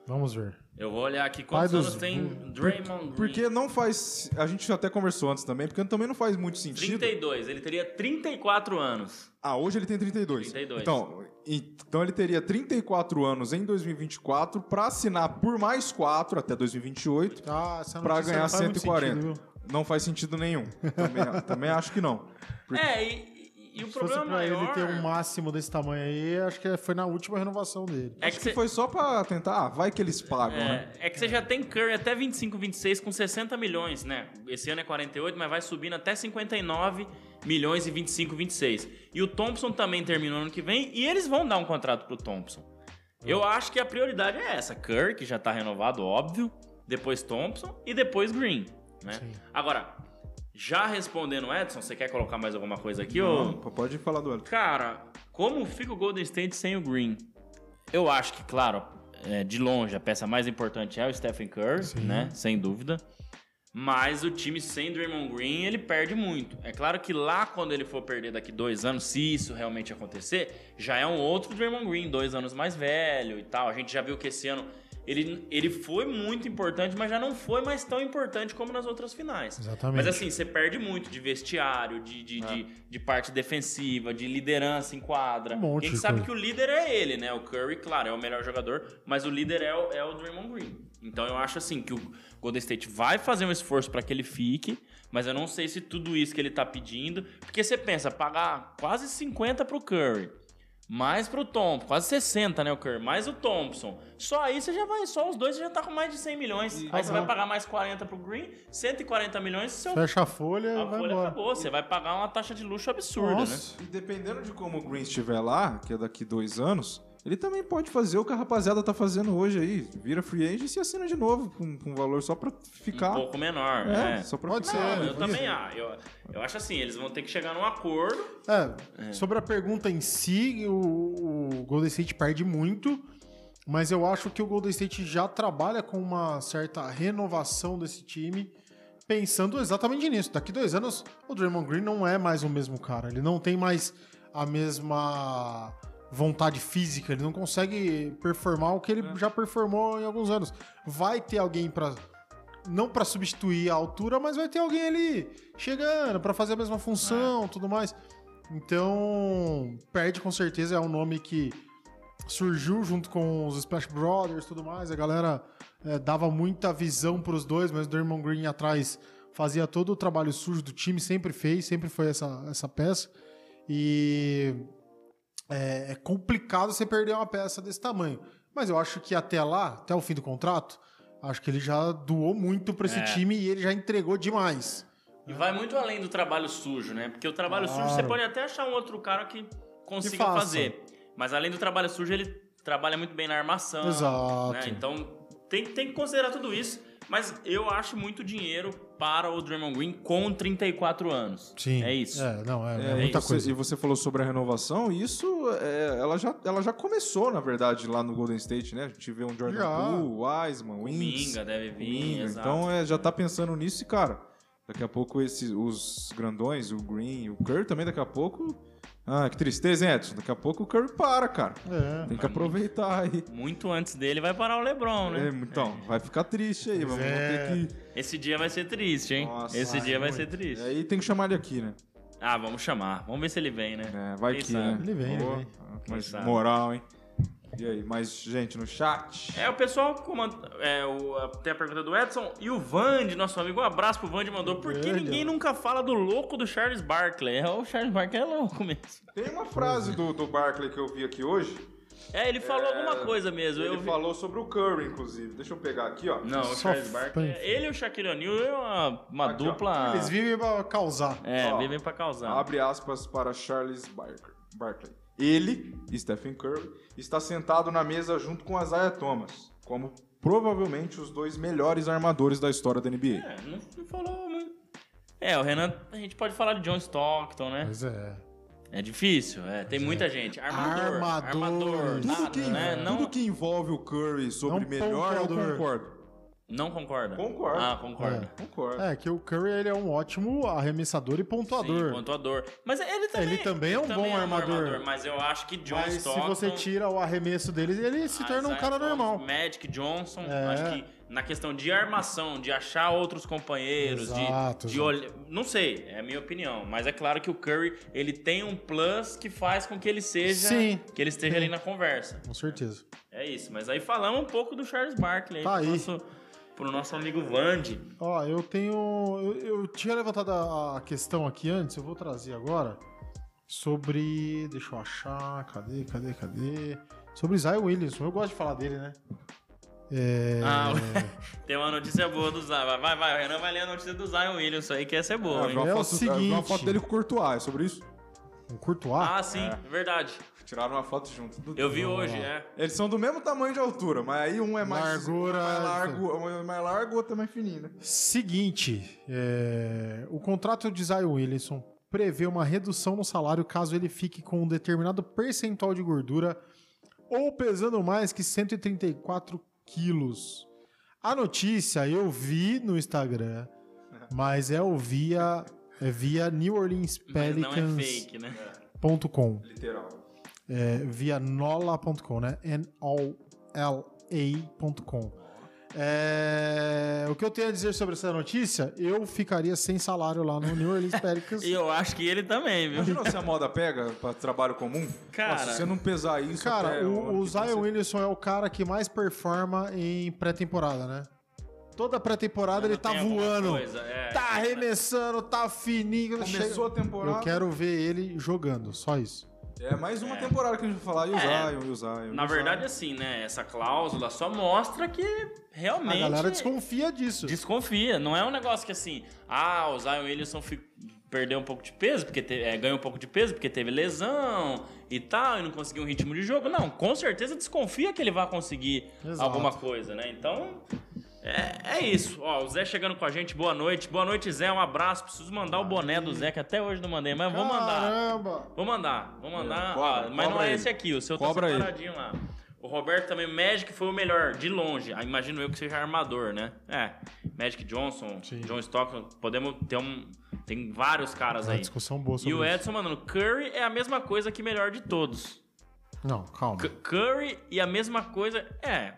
Vamos ver. Eu vou olhar aqui Pai quantos dos- anos tem Draymond Green. Porque não faz. A gente até conversou antes também, porque também não faz muito sentido. 32, ele teria 34 anos. Ah, hoje ele tem 32. 32. Então, então ele teria 34 anos em 2024 para assinar por mais 4 até 2028 Ah, para ganhar não faz muito 140. sentido, não faz sentido nenhum. Também, (laughs) também acho que não. Porque- É, e, E o Se fosse problema pra maior ele ter um máximo desse tamanho aí, acho que foi na última renovação dele. é Acho que que você foi só pra tentar, ah, vai que eles pagam, né? É, é que você já tem Curry até 25, 26 com 60 milhões, né? Esse ano é 48, mas vai subindo até 59 milhões e 25, 26. E o Thompson também terminou ano que vem e eles vão dar um contrato pro Thompson. Eu acho que a prioridade é essa. Curry, que já tá renovado, óbvio. Depois Thompson e depois Green, né? Sim. Agora, já respondendo o Edson, você quer colocar mais alguma coisa aqui? Não, ou... pode falar do Elton. Cara, como fica o Golden State sem o Green? Eu acho que, claro, é, de longe a peça mais importante é o Stephen Curry, Sim. né? Sem dúvida. Mas o time sem Draymond Green, ele perde muito. É claro que lá, quando ele for perder daqui dois anos, se isso realmente acontecer, já é um outro Draymond Green, dois anos mais velho e tal. A gente já viu que esse ano ele, ele foi muito importante, mas já não foi mais tão importante como nas outras finais. Exatamente. Mas assim, você perde muito de vestiário, de, de, de, de parte defensiva, de liderança em quadra. Um monte a gente sabe coisa. que o líder é ele, né? O Curry, claro, é o melhor jogador, mas o líder é o, é o Draymond Green. Então eu acho assim que o Golden State vai fazer um esforço para que ele fique, mas eu não sei se tudo isso que ele tá pedindo, porque você pensa, pagar quase 50 pro Curry, mais pro Thompson, quase 60, né, o Curry, mais o Thompson. Só aí você já vai, só os dois você já tá com mais de 100 milhões. aí você vai pagar mais 40 pro Green, 140 milhões, seu Fecha a folha e a vai folha embora. acabou. Você vai pagar uma taxa de luxo absurda, né? Nossa. E dependendo de como o Green estiver lá, que é daqui dois anos, ele também pode fazer o que a rapaziada tá fazendo hoje aí. Vira free agent e assina de novo com, com valor só pra ficar. Um pouco menor, é, né? só pra Pode ficar. ser, Não, eu Vira. também acho. Eu, eu acho assim, eles vão ter que chegar num acordo. É, sobre a pergunta em si, o, o Golden State perde muito, mas eu acho que o Golden State já trabalha com uma certa renovação desse time, pensando exatamente nisso. Daqui dois anos, o Draymond Green não é mais o mesmo cara. Ele não tem mais a mesma vontade física, ele não consegue performar o que ele já performou em alguns anos. Vai ter alguém pra não pra substituir a altura, mas vai ter alguém ali chegando pra fazer a mesma função, tudo mais. Então, perde com certeza é um nome que surgiu junto com os Splash Brothers e tudo mais. A galera é, dava muita visão pros dois, mas o Draymond Green atrás fazia todo o trabalho sujo do time, sempre fez, sempre foi essa, essa peça. E é, é complicado você perder uma peça desse tamanho. Mas eu acho que até lá, até o fim do contrato, acho que ele já doou muito pra esse É. time e ele já entregou demais. E vai muito além do trabalho sujo, né? Porque o trabalho Claro. sujo você pode até achar um outro cara que consiga faça. fazer. Mas além do trabalho sujo, ele trabalha muito bem na armação. Exato. né? Então tem, tem que considerar tudo isso. Mas eu acho muito dinheiro para o Draymond Green com 34 anos. Sim. É isso. É, não, é, é É, muita você- coisa. E você falou sobre a renovação, e isso é, ela, já, ela já começou, na verdade, lá no Golden State, né? A gente vê um Jordan Já. Poole, Wiseman, O Wings. Minga deve vir. Minga. exato. Então é, já tá pensando nisso e, cara, daqui a pouco esses, os grandões, o Green, o Curry também daqui a pouco. Ah, que tristeza, hein, Edson? Daqui a pouco o Curry para, cara. É. Tem que aproveitar aí. Muito antes dele vai parar o LeBron, né? É, então, vai ficar triste aí. Vamos é. ter que. Esse dia vai ser triste, hein? Nossa, Esse vai dia vai muito. ser triste. Aí tem que chamar ele aqui, né? Ah, vamos chamar. Vamos ver se ele vem, né? É, vai Quem que, sabe? né? Ele vem, ele vem. Mas sabe? moral, hein? E aí, mais gente no chat? É, o pessoal comanda, é, o, tem a pergunta do Edson e o Vande, nosso amigo, um abraço pro Vande, mandou. Por que ninguém ó. nunca fala do louco do Charles Barkley? É, o Charles Barkley é louco mesmo. Tem uma frase do, do Barkley que eu vi aqui hoje. É, ele falou alguma coisa mesmo. Ele eu vi- falou sobre o Curry, inclusive. Deixa eu pegar aqui, ó. Não, o Charles Barkley. fã. Ele e o Shaquille O'Neal é uma, uma Aqui, ó. dupla. Eles vivem pra causar. É, Ó, vivem pra causar. Abre aspas para Charles Barkley. Ele, Stephen Curry, está sentado na mesa junto com Isaiah Thomas, como provavelmente os dois melhores armadores da história da NBA. É, não, não falou muito. É, o Renan, a gente pode falar de John Stockton, né? Mas é. É difícil, é. Tem muita gente. Armador. Armador. Armador. Tudo nada, que, né? tudo Não, que envolve o Curry sobre Não melhor, eu concordo. Não concorda? Concordo. Ah, concorda. Concordo. É, que o Curry ele é um ótimo arremessador e pontuador. Sim, pontuador. Mas ele também, Ele também é um bom armador. Mas eu acho que John Mas Stockton... se você tira o arremesso deles, ele se torna um cara Thomas, normal. Magic Johnson, É. acho que na questão de armação, de achar outros companheiros, de- Exato, de, exato. olhar. Não sei, é a minha opinião. Mas é claro que o Curry ele tem um plus que faz com que ele seja. Sim. Que ele esteja Sim. ali na conversa. Com certeza. É isso. Mas aí falamos um pouco do Charles Barkley Tá aí. Nosso, pro nosso amigo Vande. Ó, eu tenho. Eu, eu tinha levantado a, a questão aqui antes, eu vou trazer agora. sobre. Deixa eu achar. Cadê, cadê, cadê? Sobre Zion Williamson. Eu gosto de falar dele, né? É... Ah, (laughs) tem uma notícia boa do Zion. Vai, vai, o Renan vai ler a notícia do Zion Williamson aí, que essa é boa, Ah, É o foto, vi uma seguinte. foto dele com o Courtois, é sobre isso? Um Courtois? Ah, sim, verdade. Tiraram uma foto junto. Eu vi hoje, é. Eles são do mesmo tamanho de altura, mas aí um é mais Largura- é mais largo, um é mais largo, o outro é mais fininho, né? Seguinte, é, o contrato de Zion Williamson prevê uma redução no salário caso ele fique com um determinado percentual de gordura ou pesando mais que 134 quilos. A notícia eu vi no Instagram, mas é o via, é via New Orleans Mas não é fake, né? Literal. É, via nola.com, né? N-O-L-A.com. É, o que eu tenho a dizer sobre essa notícia, eu ficaria sem salário lá no New Orleans (laughs) Pelicans. E eu acho que ele também, viu? Imagina se a moda pega pra trabalho comum? Cara- Nossa, se você não pesar isso Cara, até o, o Zion Williamson é o cara que mais performa em pré-temporada, né? Toda pré-temporada ele tá voando, coisa, é. tá arremessando, tá fininho. Começou a temporada. Eu quero ver ele jogando, só isso. É mais uma temporada que a gente vai falar. E o É. Zion, e o Zion. Na verdade, Zion. assim, né? Essa cláusula só mostra que realmente. A galera desconfia disso. Desconfia. Não é um negócio que assim, ah, o Zion Williamson fi- perdeu um pouco de peso, porque te- é, ganhou um pouco de peso porque teve lesão e tal, e não conseguiu um ritmo de jogo. Não, com certeza desconfia que ele vai conseguir Exato. alguma coisa, né? Então. É, é isso. Ó, o Zé chegando com a gente, boa noite. Boa noite, Zé. Um abraço. Preciso mandar o boné do Zé, que até hoje não mandei, mas vou mandar. Caramba! Vou mandar, vou mandar. É, cobra, Ó, mas não é aí. esse aqui, o seu Cobra tá aí. separadinho lá. O Roberto também, o Magic foi o melhor, de longe. Ah, imagino eu que seja armador, né? É, Magic Johnson, Sim. John Stockton, podemos ter um... Tem vários caras É uma aí. discussão boa sobre E o isso. Edson, mano, Curry é a mesma coisa que melhor de todos. Não, calma. C- Curry e a mesma coisa... É,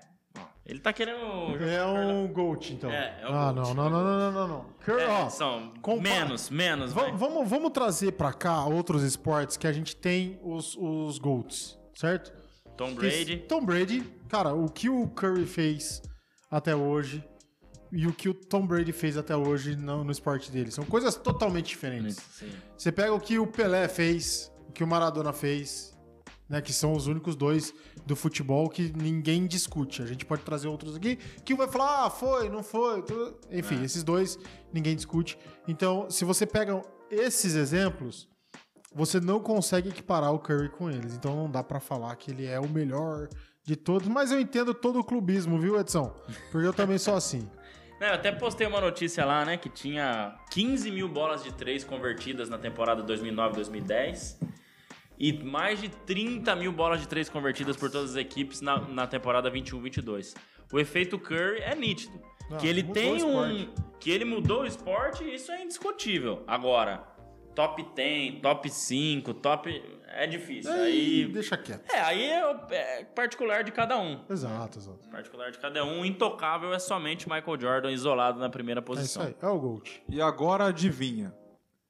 ele tá querendo... É um GOAT, então. É, é um ah, não, não, não, não, não, não. Curry, É, ó, são compa- menos, menos, vai. vamos, vamos trazer pra cá outros esportes que a gente tem os, os GOATs, certo? Tom Brady. Tom Brady, cara, o que o Curry fez até hoje e o que o Tom Brady fez até hoje no, no esporte dele são coisas totalmente diferentes. Sim. Você pega o que o Pelé fez, o que o Maradona fez, né, que são os únicos dois do futebol que ninguém discute. A gente pode trazer outros aqui que vai falar, ah, foi, não foi. tudo. Enfim, esses dois ninguém discute. Então, se você pega esses exemplos, você não consegue equiparar o Curry com eles. Então não dá pra falar que ele é o melhor de todos. Mas eu entendo todo o clubismo, viu, Edson? Porque eu também sou assim. (laughs) Não, eu até postei uma notícia lá, né, que tinha 15 mil bolas de três convertidas na temporada 2009-2010 e mais de 30 mil bolas de três convertidas por todas as equipes na, na temporada 21-22. O efeito Curry é nítido. Ah, que ele mudou tem o um... esporte. Que ele mudou o esporte, isso é indiscutível. Agora, top 10, top 5, top... É difícil. Aí, Aí... deixa quieto. É, aí é, é particular de cada um. Exato, exato. Particular de cada um. Intocável é somente Michael Jordan isolado na primeira É isso posição. aí. É o GOAT. E agora adivinha.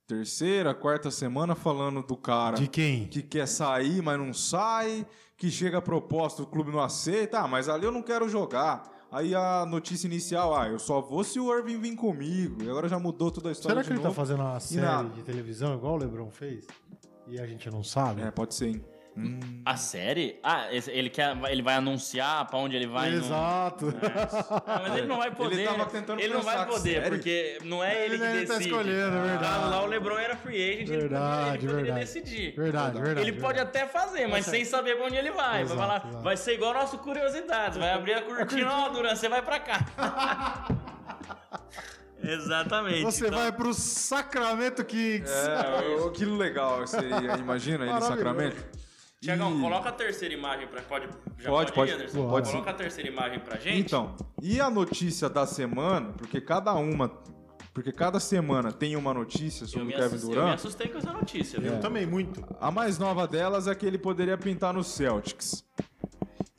Terceira, quarta semana falando do cara De quem? que quer sair, mas não sai, que chega a proposta, o clube não aceita, ah, mas ali eu não quero jogar. Aí a notícia inicial, ah, eu só vou se o Irving vir comigo. E agora já mudou toda a história Será que ele tá novo. fazendo uma série na- de televisão igual o LeBron fez? E a gente não sabe? É, pode ser, hein? Hum. A série? Ah, ele quer, ele vai anunciar pra onde ele vai. no- Exato. Ah, mas ele não vai poder. Ele tava tentando Ele não vai poder, série? porque não é ele, Ele- que ele tá decide. escolhendo, é verdade. Ah, Lá o LeBron era free agent, ele Verdade, ele poderia verdade. decidir. Verdade, verdade. Ele pode até fazer, mas sem saber pra onde ele vai. Exato, vai falar, exato. vai ser igual nosso Curiosidades. Vai abrir a cortina, ó, Duran, você vai pra cá. (laughs) Exatamente. Você Então, vai pro Sacramento Kings. É, que legal isso aí. Imagina ele em Maravilhoso. Sacramento. Tiagão, E- coloca a terceira imagem pra. Pode, já Pode, pode, pode. Pode Coloca a terceira imagem pra gente. Então, e a notícia da semana, porque cada uma, porque cada semana tem uma notícia sobre o Kevin assustei, eu me Durant. assustei com essa notícia, viu? Eu também, muito. A mais nova delas é que ele poderia pintar no Celtics.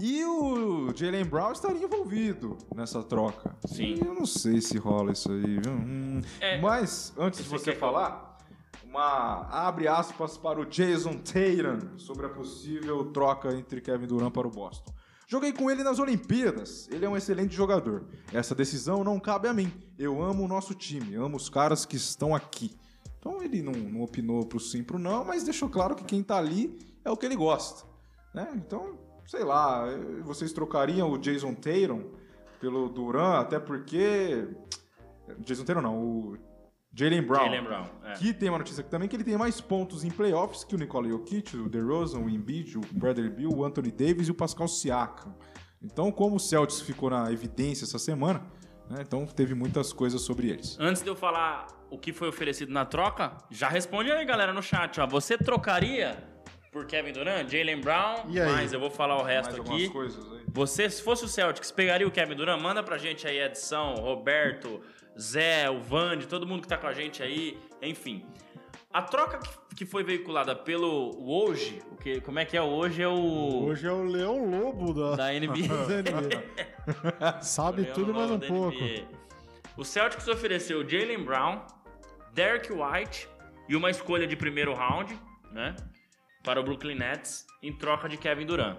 E o Jalen Brown estaria envolvido nessa troca. Sim. E eu não sei se rola isso aí, viu? Hum. É. Mas, antes de Você falar, uma abre aspas para o Jason Tatum sobre a possível troca entre Kevin Durant para o Boston. Joguei com ele nas Olimpíadas. Ele é um excelente jogador. Essa decisão não cabe a mim. Eu amo o nosso time, amo os caras que estão aqui. Então ele não, não opinou pro sim, pro não, mas deixou claro que quem tá ali é o que ele gosta. Né? Então, sei lá, vocês trocariam o Jason Tatum pelo Duran, até porque. Jason Tatum não, o Jalen Brown. Jalen Brown, é. Que tem uma notícia aqui também que ele tem mais pontos em playoffs que o Nikola Jokic, o DeRozan, o Embiid, o Bradley Beal, o Anthony Davis e o Pascal Siakam. Então, como o Celtics ficou na evidência essa semana, né, então teve muitas coisas sobre eles. Antes de eu falar o que foi oferecido na troca, já responde aí, galera, no chat. Ó. Você trocaria por Kevin Durant, Jalen Brown, E aí? mas eu vou falar o resto Mais algumas aqui. coisas aí. Você, se fosse o Celtics, pegaria o Kevin Durant? Manda pra gente aí, Edição, Roberto, Zé, o Vande, todo mundo que tá com a gente aí, enfim. A troca que- foi veiculada pelo hoje, o que, como é que é o hoje é o Hoje é o Leão Lobo da, da NBA. (laughs) (laughs) Sabe tudo mais um pouco. O Celtics ofereceu Jalen Brown, Derek White e uma escolha de primeiro round, né? Para o Brooklyn Nets em troca de Kevin Durant.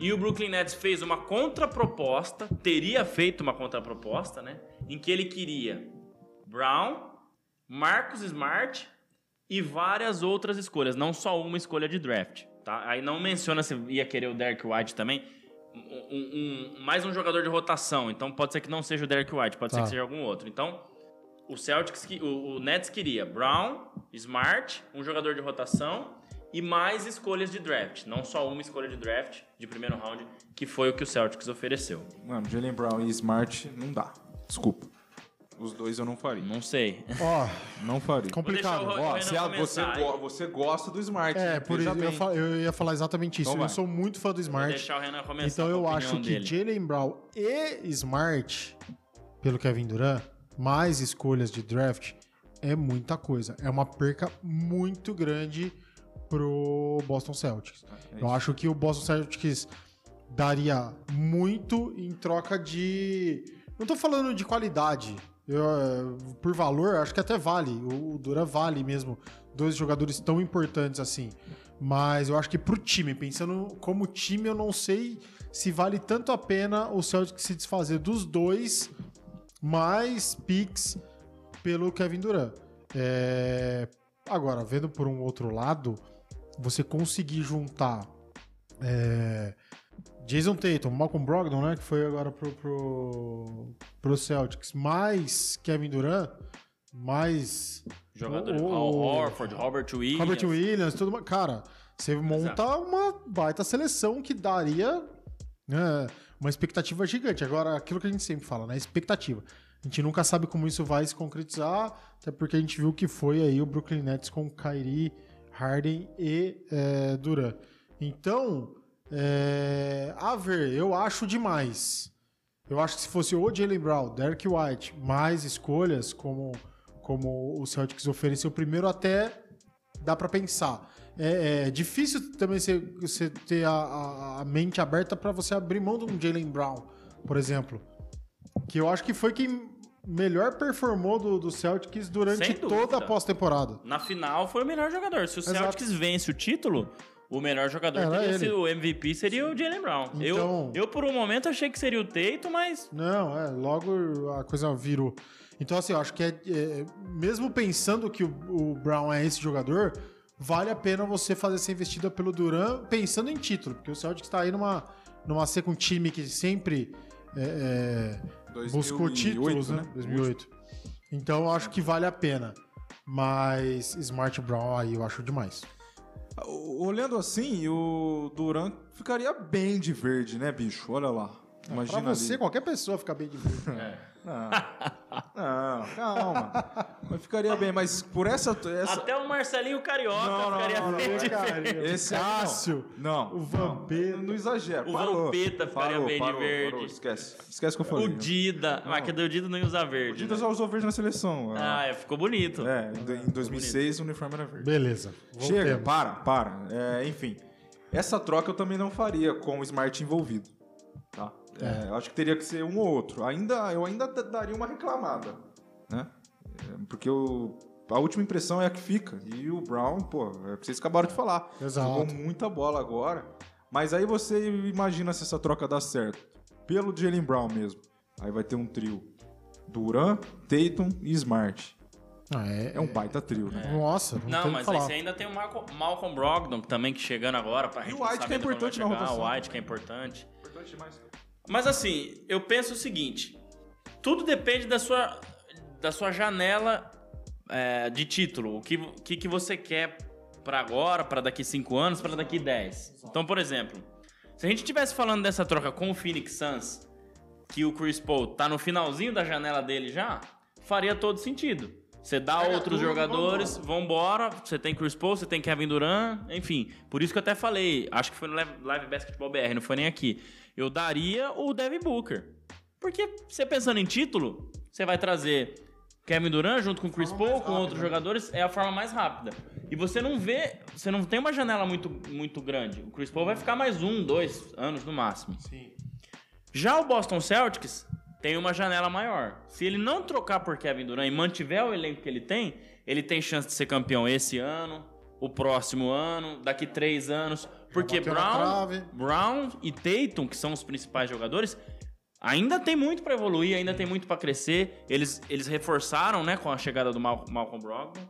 E o Brooklyn Nets fez uma contraproposta, teria feito uma contraproposta, né? Em que ele queria Brown, Marcus Smart e várias outras escolhas, não só uma escolha de draft, tá? Aí não menciona se ia querer o Derek White também. Um- um- mais um jogador de rotação, então pode ser que não seja o Derek White, pode ser Tá. que seja algum outro. Então, o Celtics, o, o Nets queria Brown, Smart, um jogador de rotação e mais escolhas de draft, não só uma escolha de draft de primeiro round, que foi o que o Celtics ofereceu. Mano, Jalen Brown e Smart não dá. Desculpa. Os dois eu não faria. Não sei. Ó, Não faria. complicado. Vou Ó, Renan se a- você, go- você gosta do Smart. É, né? por isso eu, eu ia falar exatamente isso. Então eu vai. sou muito fã do Vou Smart. deixar o Renan começar. Então eu acho que. Jalen Brown e Smart, pelo Kevin Durant, mais escolhas de draft, é muita coisa. É uma perca muito grande pro Boston Celtics. É eu acho que o Boston Celtics daria muito em troca de. Não tô falando de qualidade. Eu, eh, por valor, acho que até vale. O Durant vale mesmo. Dois jogadores tão importantes assim. Mas eu acho que pro time, pensando como time, eu não sei se vale tanto a pena o Celtics se desfazer dos dois mais picks pelo Kevin Durant. É, Agora, vendo por um outro lado, você conseguir juntar é, Jason Tatum, Malcolm Brogdon, né, que foi agora pro, pro, pro Celtics, mais Kevin Durant, mais Jogador o- Al o- Horford, Robert Williams. Robert Williams, tudo mais. Cara, você monta uma baita seleção que daria né, uma expectativa gigante. Agora, aquilo que a gente sempre fala, né? Expectativa. A gente nunca sabe como isso vai se concretizar, até porque a gente viu que foi aí o Brooklyn Nets com Kyrie, Harden e é, Durant. Então, é, a ver, eu acho demais. Eu acho que se fosse o Jalen Brown, Derek White, mais escolhas, como, como o Celtics ofereceu primeiro, até dá pra pensar. É, é difícil também você, ter a, a- mente aberta pra você abrir mão de um Jalen Brown, por exemplo. Que eu acho que foi quem melhor performou do, do Celtics durante toda a pós-temporada. Na final foi o melhor jogador. Se o Exato. Celtics vence o título, o melhor jogador Era teria ele. sido o MVP seria o Jalen Brown. Então- eu, eu, por um momento, achei que seria o Tatum, mas Não, é, logo a coisa virou. Então, assim, eu acho que é, é, mesmo pensando que o, o Brown é esse jogador, vale a pena você fazer essa investida pelo Duran pensando em título, porque o Celtics tá aí numa, numa com um time que sempre é, é, buscou 2008, títulos, né? né? 2008. Então, eu acho que vale a pena. Mas Smart Brown aí eu acho demais. Olhando assim, o Duran ficaria bem de verde, né, bicho? Olha lá. Imagina pra você, ali. qualquer pessoa fica bem de verde. Não, (laughs) não, calma. Mas ficaria bem, mas por essa... essa... até o Marcelinho Carioca Não, não, ficaria não, não, bem não, de não. verde. Esse não. Cássio, Não. o Vampeta. Não, não exagera. O parou, Vampeta ficaria parou, bem de parou, verde. parou, Esquece. Esquece o que eu falei. O Dida. Mas que o Dida não ia usar O verde. Dida né? já usou verde na seleção. Ah, é, ficou bonito. É, em, em 2006 o uniforme era verde. Beleza. Chega, para, para. É, enfim, essa troca eu também não faria com o Smart envolvido. Tá? É, eu acho que teria que ser um ou outro. Ainda, eu ainda daria uma reclamada, né? É, porque o, a última impressão é a que fica. E o Brown, pô, é o que vocês acabaram de falar. Exato. Jogou muita bola agora. Mas aí você imagina se essa troca dá certo. Pelo Jalen Brown mesmo. Aí vai ter um trio. Duran, Tatum e Smart. Ah, é, É um baita trio, né? Nossa, não, tem Não, mas falar. aí você ainda tem o Malcolm, Malcolm Brogdon também que chegando agora pra E o White, que é importante na rotação. O White que é importante. Importante demais. Mas assim, eu penso o seguinte: tudo depende da sua, da sua janela é, de título. O que, que, que você quer pra agora, pra daqui 5 anos, pra daqui 10. Então, por exemplo, se a gente estivesse falando dessa troca com o Phoenix Suns, que o Chris Paul tá no finalzinho da janela dele já, faria todo sentido. Você dá Pega outros tudo jogadores, vambora. Você tem Chris Paul, você tem Kevin Durant, enfim. Por isso que eu até falei, acho que foi no Live, Live Basketball BR, não foi nem aqui. Eu daria o Devin Booker. Porque você pensando em título, você vai trazer Kevin Durant junto com Chris Forma Paul, com outros rápida. jogadores, é a forma mais rápida. E você não vê, você não tem uma janela muito, muito grande. O Chris Paul vai ficar mais um, dois anos no máximo. Sim. Já o Boston Celtics tem uma janela maior. Se ele não trocar por Kevin Durant e mantiver o elenco que ele tem, ele tem chance de ser campeão esse ano, o próximo ano, daqui três anos. Porque Brown. Brown e Tatum, que são os principais jogadores, ainda tem muito pra evoluir, ainda tem muito pra crescer. Eles, eles reforçaram, né, com a chegada do Mal Malcolm Brogdon.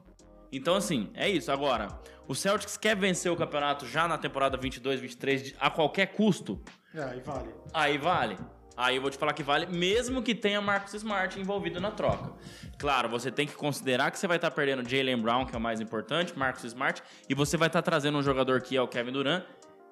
Então, assim, é isso. Agora, o Celtics quer vencer o campeonato já na temporada 22, 23, de- a qualquer custo. É, aí vale. Aí vale. Aí eu vou te falar que vale, mesmo que tenha Marcus Smart envolvido na troca. Claro, você tem que considerar que você vai estar perdendo Jalen Brown, que é o mais importante, Marcus Smart, e você vai estar trazendo um jogador que é o Kevin Durant,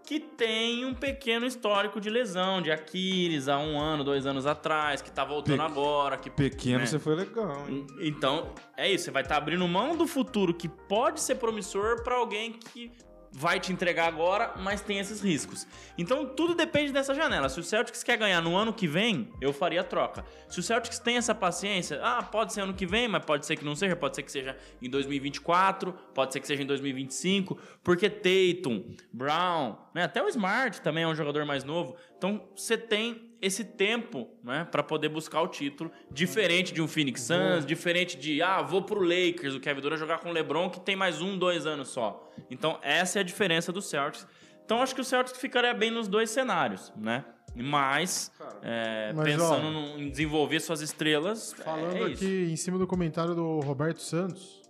que tem um pequeno histórico de lesão, de Aquiles, há um ano, dois anos atrás, que tá voltando Pe- agora. Que, Pequeno, né? você foi legal, hein? Então, é isso. Você vai estar abrindo mão do futuro que pode ser promissor para alguém que vai te entregar agora, mas tem esses riscos. Então, tudo depende dessa janela. Se o Celtics quer ganhar no ano que vem, eu faria a troca. Se o Celtics tem essa paciência, ah, pode ser ano que vem, mas pode ser que não seja, pode ser que seja em 2024, pode ser que seja em 2025, porque Tatum, Brown, né, até o Smart também é um jogador mais novo. Então, você tem esse tempo, né, para poder buscar o título, diferente de um Phoenix Suns, diferente de, ah, vou pro Lakers, o Kevin Durant jogar com o LeBron que tem mais um, dois anos só. Então, essa é a diferença do Celtics. Então, acho que o Celtics ficaria bem nos dois cenários, né? Mas, é, Mas, pensando ó, no- em desenvolver suas estrelas, Falando é isso. aqui em cima do comentário do Roberto Santos,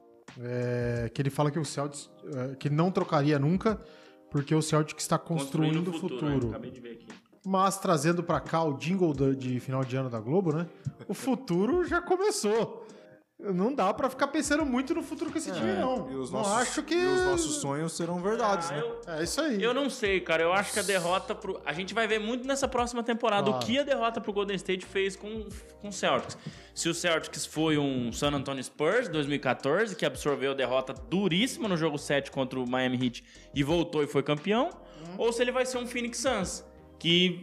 é, que ele fala que o Celtics é, que não trocaria nunca, porque o Celtics está construindo, o futuro. né? Acabei de ver aqui. Mas trazendo pra cá o jingle de final de ano da Globo, né? O futuro já começou. Não dá pra ficar pensando muito no futuro com esse time, não. É, E os não nossos, acho que. e os nossos sonhos serão verdades, Ah, né? eu, É isso aí. Eu não sei, cara. Eu acho que a derrota pro. A gente vai ver muito nessa próxima temporada Claro. o que a derrota pro Golden State fez com, com o Celtics. Se o Celtics foi um San Antonio Spurs 2014, que absorveu a derrota duríssima no jogo 7 contra o Miami Heat e voltou e foi campeão, ou se ele vai ser um Phoenix Suns, que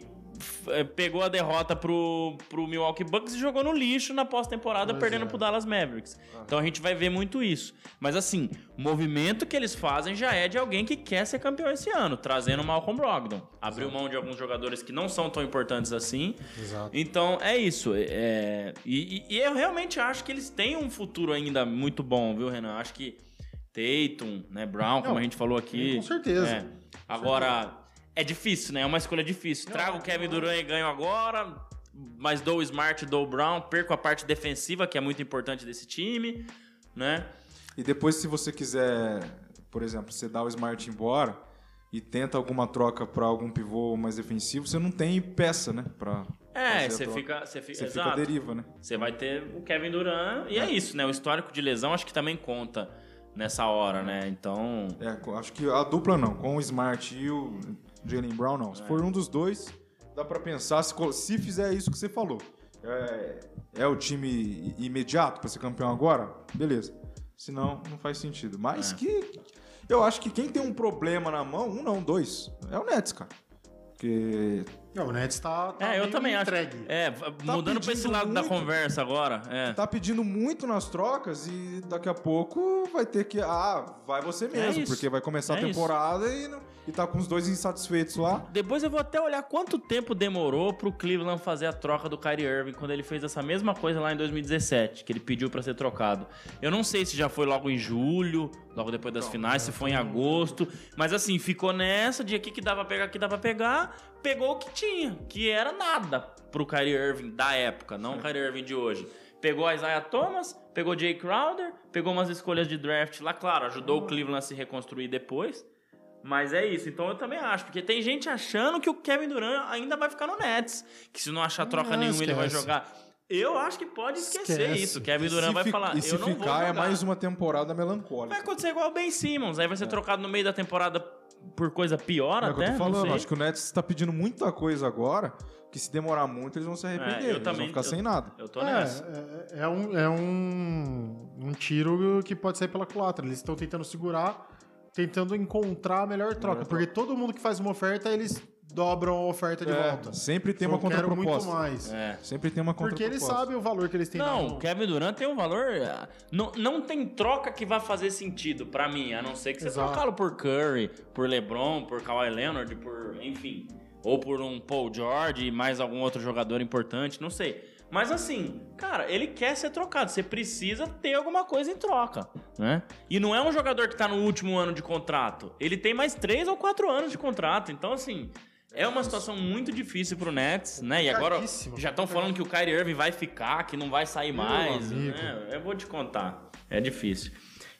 eh, pegou a derrota pro, pro Milwaukee Bucks e jogou no lixo na pós-temporada, perdendo é. pro Dallas Mavericks. Então a gente vai ver muito isso. Mas assim, o movimento que eles fazem já é de alguém que quer ser campeão esse ano, trazendo o Malcolm Brogdon. Abriu mão de alguns jogadores que não são tão importantes assim. Exato. Então é isso. é- e, e- e eu realmente acho que eles têm um futuro ainda muito bom, viu, Renan? Acho que Tatum, né, Brown, como Não, a gente falou aqui. com certeza. É. Agora, é difícil, né? É uma escolha difícil. Trago o Kevin Durant e ganho agora, mas dou o Smart, dou o Brown, perco a parte defensiva, que é muito importante desse time, né? E depois, se você quiser, por exemplo, você dá o Smart embora e tenta alguma troca pra algum pivô mais defensivo, você não tem peça, né? Pra É, você fica, você fica, Você fica deriva, né? Você vai ter o Kevin Durant e é isso, né? O histórico de lesão acho que também conta nessa hora, né? Então, É, acho que a dupla não, com o Smart e o Jalen Brown não. Se for um dos dois, dá pra pensar se, se fizer isso que você falou. É, é o time imediato pra ser campeão agora? Beleza. Senão, não faz sentido. Mas É. que. Eu acho que quem tem um problema na mão, um não, dois, é o Nets, cara. Porque. Não, o Nets tá. tá é, eu também acho. entregue. É, v- mudando pra esse lado da muito. conversa agora, é. Tá pedindo muito nas trocas e daqui a pouco vai ter que. Ah, vai você mesmo, É porque vai começar É a temporada e, não- e tá com os dois insatisfeitos lá. Depois eu vou até olhar quanto tempo demorou pro Cleveland fazer a troca do Kyrie Irving quando ele fez essa mesma coisa lá em 2017, que ele pediu pra ser trocado. Eu não sei se já foi logo em julho, logo depois das finais, se foi em agosto, mas assim, ficou nessa de aqui que dava pra pegar, aqui dava pra pegar, pegou o que tinha, que era nada pro Kyrie Irving da época, não o Kyrie Irving de hoje. Pegou a Isaiah Thomas, pegou Jay Crowder, pegou umas escolhas de draft lá, claro, ajudou o Cleveland a se reconstruir depois. Mas é isso, então eu também acho, porque tem gente achando que o Kevin Durant ainda vai ficar no Nets, que se não achar troca Não, nenhuma ele vai jogar. Eu acho que pode esquecer Esquece. isso. Kevin Durant vai falar, E se eu não vou ficar, é jogar. mais uma temporada Vai melancólica. acontecer igual o Ben Simmons, aí vai ser trocado no meio da temporada por coisa pior É até, eu tô não falando. sei. Acho que o Nets está pedindo muita coisa agora, que se demorar muito eles vão se arrepender. É, eu eles também- vão ficar eu- sem nada. Eu tô É, nessa. é, é um, é um, um tiro que pode sair pela culatra. Eles estão tentando segurar, tentando encontrar a melhor troca. porque todo mundo que faz uma oferta, eles dobram a oferta de É, volta. sempre tem Eu uma quero muito contraproposta. mais. É. Sempre tem uma Porque eles contraproposta. sabem o valor que eles têm Não, o Kevin Durant tem um valor. ah, Não, não tem troca que vai fazer sentido pra mim, a não ser que você trocá-lo por Curry, por LeBron, por Kawhi Leonard, por. enfim. Ou por um Paul George e mais algum outro jogador importante, não sei. Mas assim, cara, ele quer ser trocado. Você precisa ter alguma coisa em troca, né? E não é um jogador que tá no último ano de contrato. Ele tem mais três ou quatro anos de contrato. Então, assim, é uma situação muito difícil pro Nets, né? E agora já estão falando que o Kyrie Irving vai ficar, que não vai sair mais. né? Eu vou te contar. É difícil.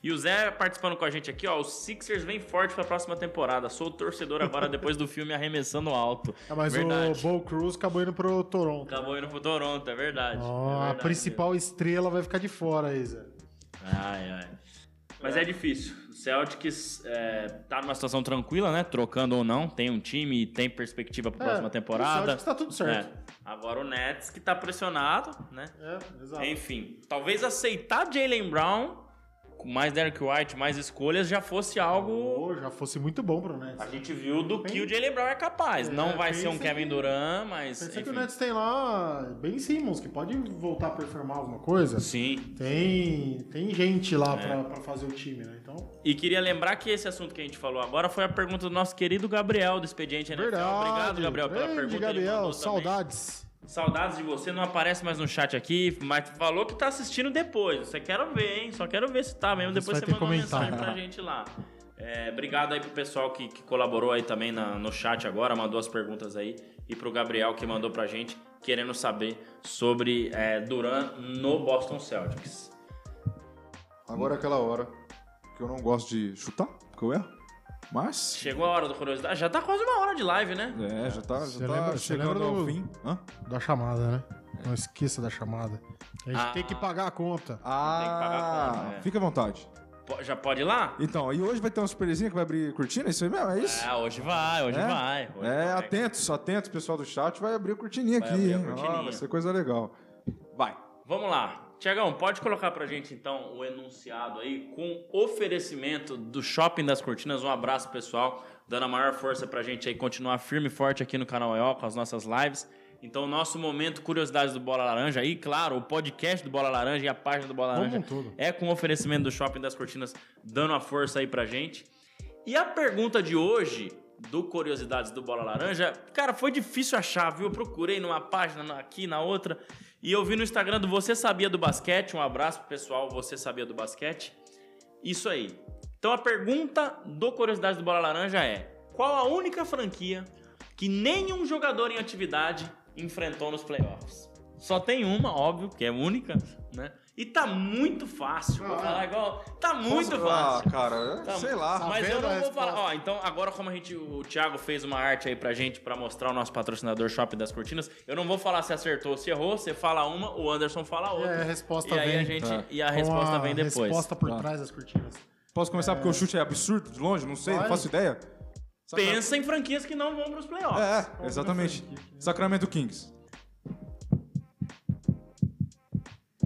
E o Zé participando com a gente aqui, ó. O Sixers vem forte pra próxima temporada. Sou torcedor agora (laughs) depois do filme Arremessando Alto. É, mas verdade. o Bo Cruz acabou indo pro Toronto. Acabou indo pro Toronto, é verdade. Ó, é a verdade. principal estrela vai ficar de fora aí, Zé. Ai, ai. Mas é difícil. O Celtics é, tá numa situação tranquila, né? Trocando ou não. Tem um time e tem perspectiva pra É, próxima o temporada. Celtics tá tudo certo. É. Agora o Nets que tá pressionado, né? É, exato. Enfim, talvez aceitar Jalen Brown mais Derek White, mais escolhas, já fosse algo. Pô, já fosse muito bom pro Nets. A gente viu do que o Jalen Brown é capaz. É, Não vai ser um Kevin que- Durant, mas. Pensa que enfim. o Nets tem lá Ben Simmons, que pode voltar a performar alguma coisa. Sim. Tem, tem gente lá É. pra, pra fazer o time, né? Então, E queria lembrar que esse assunto que a gente falou agora foi a pergunta do nosso querido Gabriel do Expediente NFL. verdade. Obrigado, Gabriel, pela Grande pergunta. ele Gabriel, mandou também. Saudades. De você, não aparece mais no chat aqui, mas falou que tá assistindo depois. Você quero ver, hein? Só quero ver se tá mesmo. Depois você manda uma comentário. mensagem pra gente lá. É, obrigado aí pro pessoal que, que colaborou aí também na- no chat agora, mandou as perguntas aí. E pro Gabriel que mandou pra gente, querendo saber sobre é, Duran no Boston Celtics. Agora é aquela hora que eu não gosto de chutar, porque eu erro. Mas. Chegou a hora do curiosidade. Já tá quase uma hora de live, né? É, já tá, Você já tá lembra- chegando ao fim. Hã? Da chamada, né? Não esqueça da chamada. A gente Ah. tem que pagar a conta. Ah, Tem que pagar a conta, é. fica à vontade. Já pode ir lá? Então, e hoje vai ter uma surpresinha que vai abrir cortina? Isso aí mesmo? É isso? Ah, hoje vai, hoje É? vai. Hoje É, vai. atentos, atentos, pessoal do chat, vai abrir a cortininha Vai aqui, abrir a hein? cortininha. Ó, vai ser coisa legal. Vai. Vamos lá. Tiagão, pode colocar pra gente então o enunciado aí com oferecimento do Shopping das Cortinas. Um abraço, pessoal, dando a maior força pra gente aí continuar firme e forte aqui no canal EO com as nossas lives. Então, nosso momento Curiosidades do Bola Laranja aí, claro, o podcast do Bola Laranja e a página do Bola Laranja é com oferecimento do Shopping das Cortinas, dando a força aí pra gente. E a pergunta de hoje do Curiosidades do Bola Laranja, cara, foi difícil achar, viu? Eu procurei numa página na- aqui, na outra, e eu vi no Instagram do Você Sabia do Basquete. Um abraço pro pessoal, Você Sabia do Basquete. Isso aí. Então a pergunta do Curiosidades do Bola Laranja é: qual a única franquia que nenhum jogador em atividade enfrentou nos playoffs? Só tem uma, óbvio, que é única, né? E tá muito fácil. Vou Ah. falar igual. Tá muito Posso- fácil. Ah, cara, Tá- sei lá. Mas eu não vou falar. Ó, então agora como a gente, o Thiago fez uma arte aí pra gente pra mostrar o nosso patrocinador Shopping das Cortinas, eu não vou falar se acertou ou se errou. Você fala uma, o Anderson fala outra. aí a resposta e aí vem. a gente Tá. e a resposta a vem depois. resposta por Tá. trás das cortinas. Posso começar porque o chute é absurdo de longe? Não sei, não Vai. faço ideia. Pensa em franquias que não vão pros playoffs. É, exatamente. Sacramento Kings.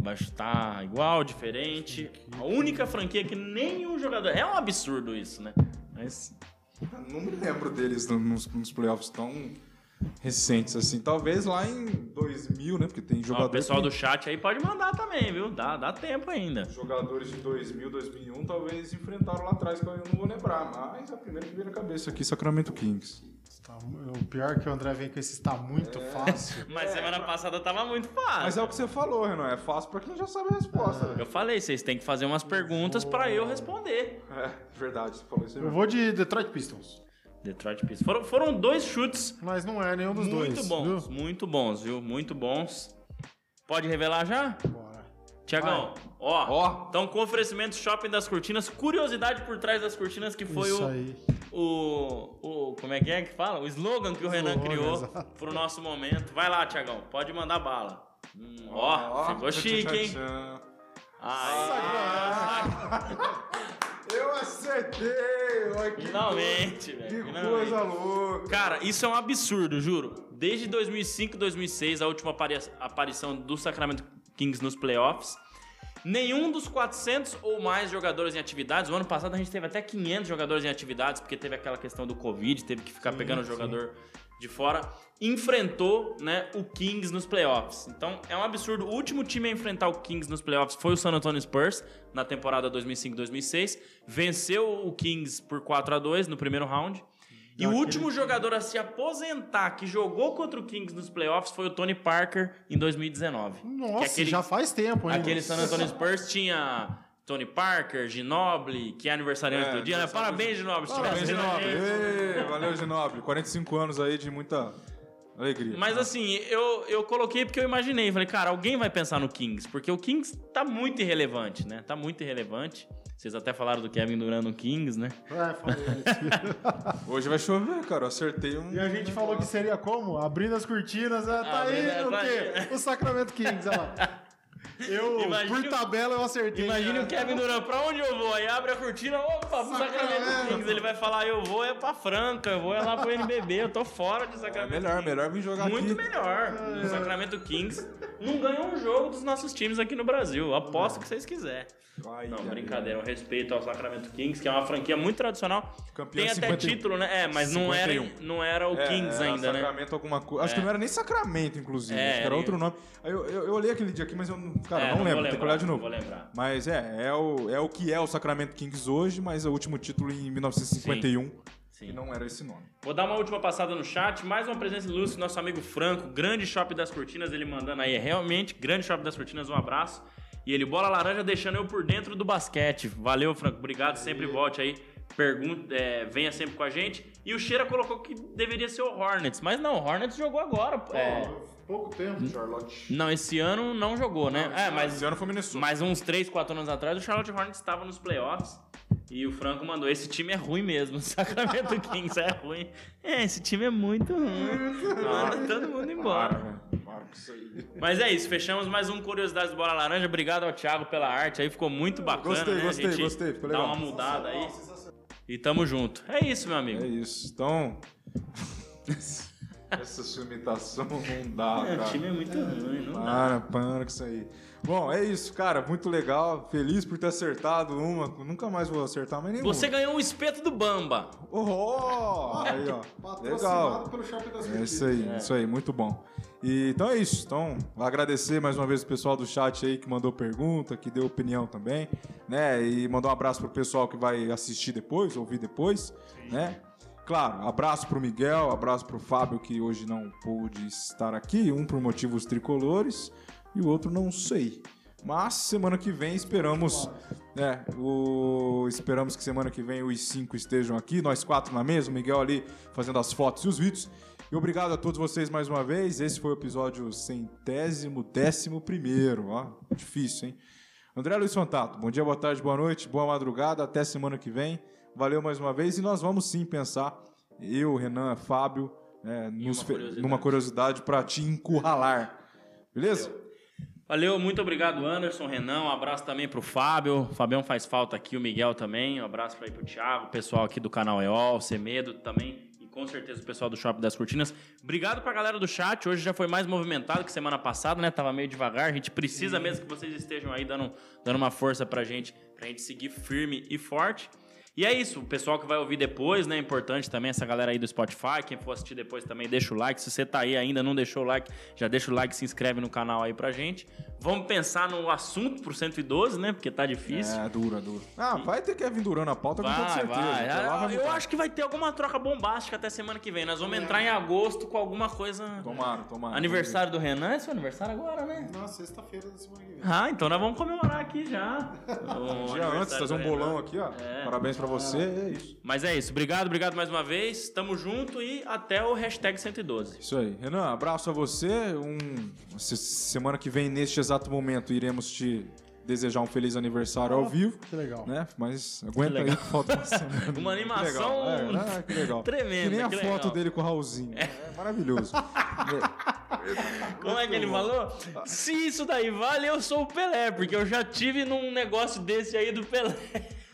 Vai estar igual, diferente. A única franquia que nenhum jogador. É um absurdo isso, né? Mas. Não me lembro deles no- nos, nos playoffs tão recentes assim. Talvez lá em 2000, né? Porque tem Ó, jogador o pessoal que- do chat aí pode mandar também, viu? Dá, dá tempo ainda. Jogadores de 2000, 2001 talvez enfrentaram lá atrás, que eu não vou lembrar. Mas a primeira que veio na cabeça aqui, Sacramento Kings. Tá o pior é que o André vem com esse está muito fácil. (laughs) Mas semana passada tava muito fácil. Mas é o que você falou, Renan. É fácil pra quem já sabe a resposta. Eu falei, vocês têm que fazer umas perguntas pra eu responder. É, verdade, você falou isso aí Eu vou de Detroit Pistons. Detroit Pistons. Foram, foram dois chutes Mas não é nenhum dos muito dois. bons, viu? muito bons, viu? Muito bons. Pode revelar já? Bora. Tiagão, ó, Ó. Então, com oferecimento Shopping das Cortinas, curiosidade por trás das cortinas, que foi Isso o, aí. O, o. Como é que é que fala? O slogan que o Renan Slogan, criou exato. pro nosso momento. Vai lá, Tiagão, pode mandar bala. Hum, ó, ficou tchan, chique, hein? Aí, (laughs) Eu acertei! Olha que finalmente, Que velho. finalmente. coisa louca! Cara, isso é um absurdo, juro. Desde 2005, 2006, a última apari- aparição do Sacramento Kings nos playoffs, nenhum dos 400 ou mais jogadores em atividades, o ano passado a gente teve até 500 jogadores em atividades, porque teve aquela questão do Covid, teve que ficar pegando o jogador de fora, enfrentou né, o Kings nos playoffs. Então é um absurdo. O último time a enfrentar o Kings nos playoffs foi o San Antonio Spurs, na temporada 2005-2006. Venceu o Kings por 4 a 2 no primeiro round. E o último jogador a se aposentar que jogou contra o Kings nos playoffs foi o Tony Parker em 2019. Nossa, Que aquele, já faz tempo, hein? aquele San Antonio Spurs tinha Tony Parker, Ginobili, que é aniversariante É, do dia, né? Parabéns, Ginobili. se Parabéns. Ê, Valeu, Ginobre. 45 anos aí de muita alegria. Mas assim, eu, eu coloquei porque eu imaginei. Falei, cara, alguém vai pensar no Kings. Porque o Kings tá muito irrelevante, né? Tá muito irrelevante. Vocês até falaram do Kevin Durant no Kings, né? É, falei. (laughs) Hoje vai chover, cara. Eu acertei um. E a gente falou que seria como? Abrindo as cortinas, é, tá aí Abrindo- o quê? O Sacramento Kings, olha lá. (laughs) Eu, Imagine por tabela, eu acertei. Imagine né? o Kevin Durant, pra onde eu vou? Aí abre a cortina, opa, pro Sacramento Kings. Ele vai falar, eu vou é pra Franca, eu vou é lá pro NBB, eu tô fora de É Sacramento melhor, Kings. melhor vir jogar Muito aqui. melhor. O Sacramento Kings não ganhou um jogo dos nossos times aqui no Brasil. Aposto que vocês quiserem. Ai, Não, brincadeira. Um respeito ao Sacramento Kings, que é uma franquia muito tradicional. Campeão Tem até 51. título, né? É, mas não era, 51. não era o É, Kings era ainda, né? Sacramento alguma coisa. Acho É. que não era nem Sacramento, inclusive. É, acho que era outro nome. Eu, eu, eu olhei aquele dia aqui, mas eu não- cara, É, não, vou lembro. Tem lembrar, que olhar de não novo. Vou lembrar. Mas é, é o, é o que é o Sacramento Kings hoje, mas é o último título em 1951. Sim. E não era esse nome. Vou dar uma última passada no chat. Mais uma presença ilustre, nosso amigo Franco, grande Shopping das Cortinas, ele mandando aí. Realmente, grande Shopping das Cortinas, um abraço. E ele, bola laranja, deixando eu por dentro do basquete. Valeu, Franco. Obrigado. Sempre volte aí. Pergunta, é, venha sempre com a gente. E o Cheira colocou que deveria ser o Hornets. Mas não, o Hornets jogou agora. É, Pouco tempo, Charlotte. não, esse ano não jogou, né? é, mas Esse ano foi Minnesota. Mas uns 3, 4 anos atrás, o Charlotte Hornets estava nos playoffs. E o Franco mandou: esse time é ruim mesmo. O (laughs) Sacramento Kings é ruim. É, esse time é muito ruim. Manda todo mundo Para, embora. Para com isso aí. Mas é isso, fechamos mais um Curiosidades do Bola Laranja. Obrigado ao Thiago pela arte aí, ficou muito bacana. Gostei, né? gostei, A gente gostei, ficou Dá legal. uma mudada aí. E tamo junto. É isso, meu amigo. É isso. Então. (laughs) Essa sua imitação não dá, É, o cara. time é muito ruim, não dá. Para, para com isso aí. Bom, é isso, cara. Muito legal. Feliz por ter acertado uma. Nunca mais vou acertar mais nenhuma. Você ganhou um espeto do Bamba. Oh, aí, ó. Patrocinado Legal. pelo Shopping das É isso aí, isso aí, muito bom. E, então é isso. Então, agradecer mais uma vez o pessoal do chat aí que mandou pergunta, que deu opinião também, né? E mandar um abraço pro pessoal que vai assistir depois, ouvir depois, né? Claro, abraço pro Miguel, abraço pro Fábio que hoje não pôde estar aqui, um por motivos tricolores e o outro não sei. Mas semana que vem esperamos, né, o, esperamos que semana que vem os cinco estejam aqui, nós quatro na mesa, o Miguel ali fazendo as fotos e os vídeos. E obrigado a todos vocês mais uma vez. Esse foi o episódio centésimo, décimo primeiro, ó, difícil, hein? André Luiz Fantato, bom dia, boa tarde, boa noite, boa madrugada, até semana que vem. Valeu mais uma vez e nós vamos sim pensar, eu, Renan, Fábio, né, nos curiosidade. numa curiosidade para te encurralar. Beleza? Valeu, muito obrigado, Anderson, Renan. Um abraço também pro Fábio. O Fabião faz falta aqui, o Miguel também. Um abraço aí pro Thiago, o pessoal aqui do canal EOL, Semedo também. E com certeza o pessoal do Shopping das Cortinas. Obrigado pra galera do chat. Hoje já foi mais movimentado que semana passada, né? Tava meio devagar. A gente precisa mesmo que vocês estejam aí dando, dando uma força pra gente, pra gente seguir firme e forte. E é isso, o pessoal que vai ouvir depois, né? É importante também essa galera aí do Spotify. Quem for assistir depois também, deixa o like. Se você tá aí ainda, não deixou o like, já deixa o like, se inscreve no canal aí pra gente. Vamos pensar no assunto pro 112, né? Porque tá difícil. É, dura, dura. Ah, vai ter Kevin Durant na pauta com toda Vai, certeza. vai. Lá vai Eu mudar. acho que vai ter alguma troca bombástica até semana que vem. Nós vamos entrar em agosto com alguma coisa. Tomara, tomara. Aniversário do Renan, é seu aniversário agora, né? Na sexta-feira da semana que vem. Ah, então nós vamos comemorar aqui já. (laughs) Um dia antes, fazer um bolão aqui, ó. É. Parabéns pra pra você, é isso. Mas é isso. Obrigado, obrigado mais uma vez. Tamo junto e até o hashtag 112. Isso aí. Renan, abraço a você. Um... se- Semana que vem, neste exato momento, iremos te desejar um feliz aniversário ao vivo. Que legal. Né? Mas aguenta Que aí que falta uma semana. (laughs) Uma Que animação legal. É, ah, que legal. (laughs) tremenda, Que nem a que foto legal. dele com o Raulzinho. É, maravilhoso. (laughs) Como é que ele falou? Se isso daí vale, eu sou o Pelé, porque eu já tive num negócio desse aí do Pelé.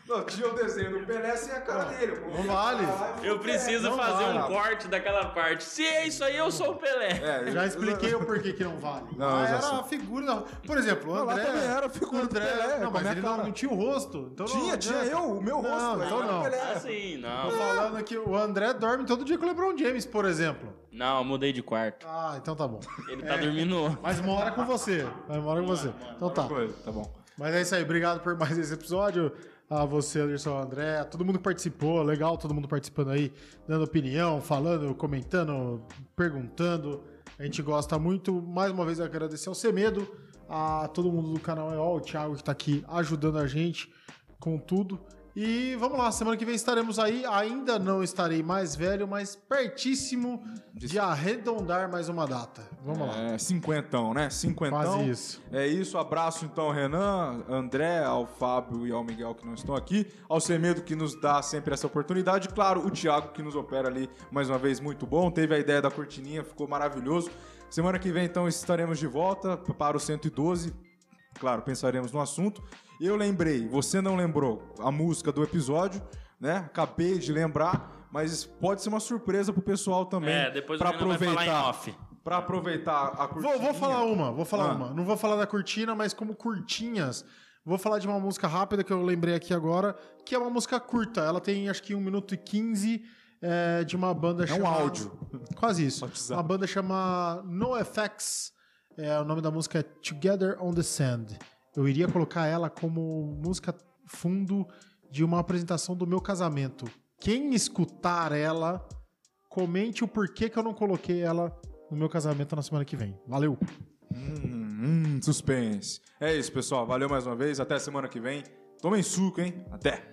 Não, tinha o desenho do Pelé sem a cara dele. pô. Não vale. Eu preciso Não fazer um vale. corte daquela parte. Se é isso aí, eu sou o Pelé. É, Já expliquei o porquê que não vale. Não, Ah, era sei. a figura da... Por exemplo, o Não, lá André... também era a figura do André... Pelé, Não, mas minha ele não, cara. não tinha o rosto. Então não Tinha, tinha eu, o meu rosto. Não, então Era o não. Pelé. Assim, não. Tô falando que o André dorme todo dia com o LeBron James, por exemplo. Não, eu mudei de quarto. Ah, então tá bom. Ele tá dormindo. Mas mora com você. Mas mora com você. Então tá. Tá bom. Mas é isso aí. Obrigado por mais esse episódio. A você, Anderson André, a todo mundo que participou. Legal, todo mundo participando aí, dando opinião, falando, comentando, perguntando. A gente gosta muito. Mais uma vez, agradecer ao Semedo, a todo mundo do canal EOL, o Thiago que tá aqui ajudando a gente com tudo. E vamos lá, semana que vem estaremos aí. Ainda não estarei mais velho, mas pertíssimo de arredondar mais uma data. Vamos lá. É, cinquentão, né? Cinquentão. Quase isso. É isso. Abraço então, Renan, André, ao Fábio e ao Miguel que não estão aqui. Ao Semedo que nos dá sempre essa oportunidade. Claro, o Thiago que nos opera ali mais uma vez muito bom. Teve a ideia da cortininha, ficou maravilhoso. Semana que vem então estaremos de volta para o 112. Claro, pensaremos no assunto. Eu lembrei, você não lembrou a música do episódio, né? Acabei de lembrar, mas pode ser uma surpresa pro pessoal também. É, depois o pra Renan vai falar em aproveitar, off. Pra aproveitar a cortininha. Vou, vou falar uma, vou falar Ah. uma. Não vou falar da cortina, mas como curtinhas. Vou falar de uma música rápida que eu lembrei aqui agora, que é uma música curta. Ela tem acho que 1 minuto e 15 é, de uma banda É um chamada... áudio. (laughs) Quase isso. Uma banda chama NoFX. É, o nome da música é Together on the Sand. Eu iria colocar ela como música fundo de uma apresentação do meu casamento. Quem escutar ela, comente o porquê que eu não coloquei ela no meu casamento na semana que vem. Valeu! Hum, hum, suspense. É isso, pessoal. Valeu mais uma vez. Até semana que vem. Tomem suco, hein? Até.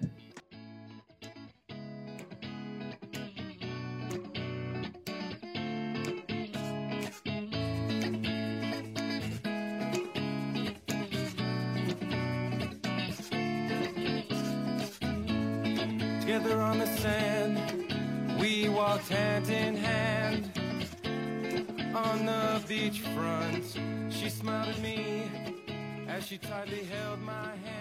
She tightly held my hand.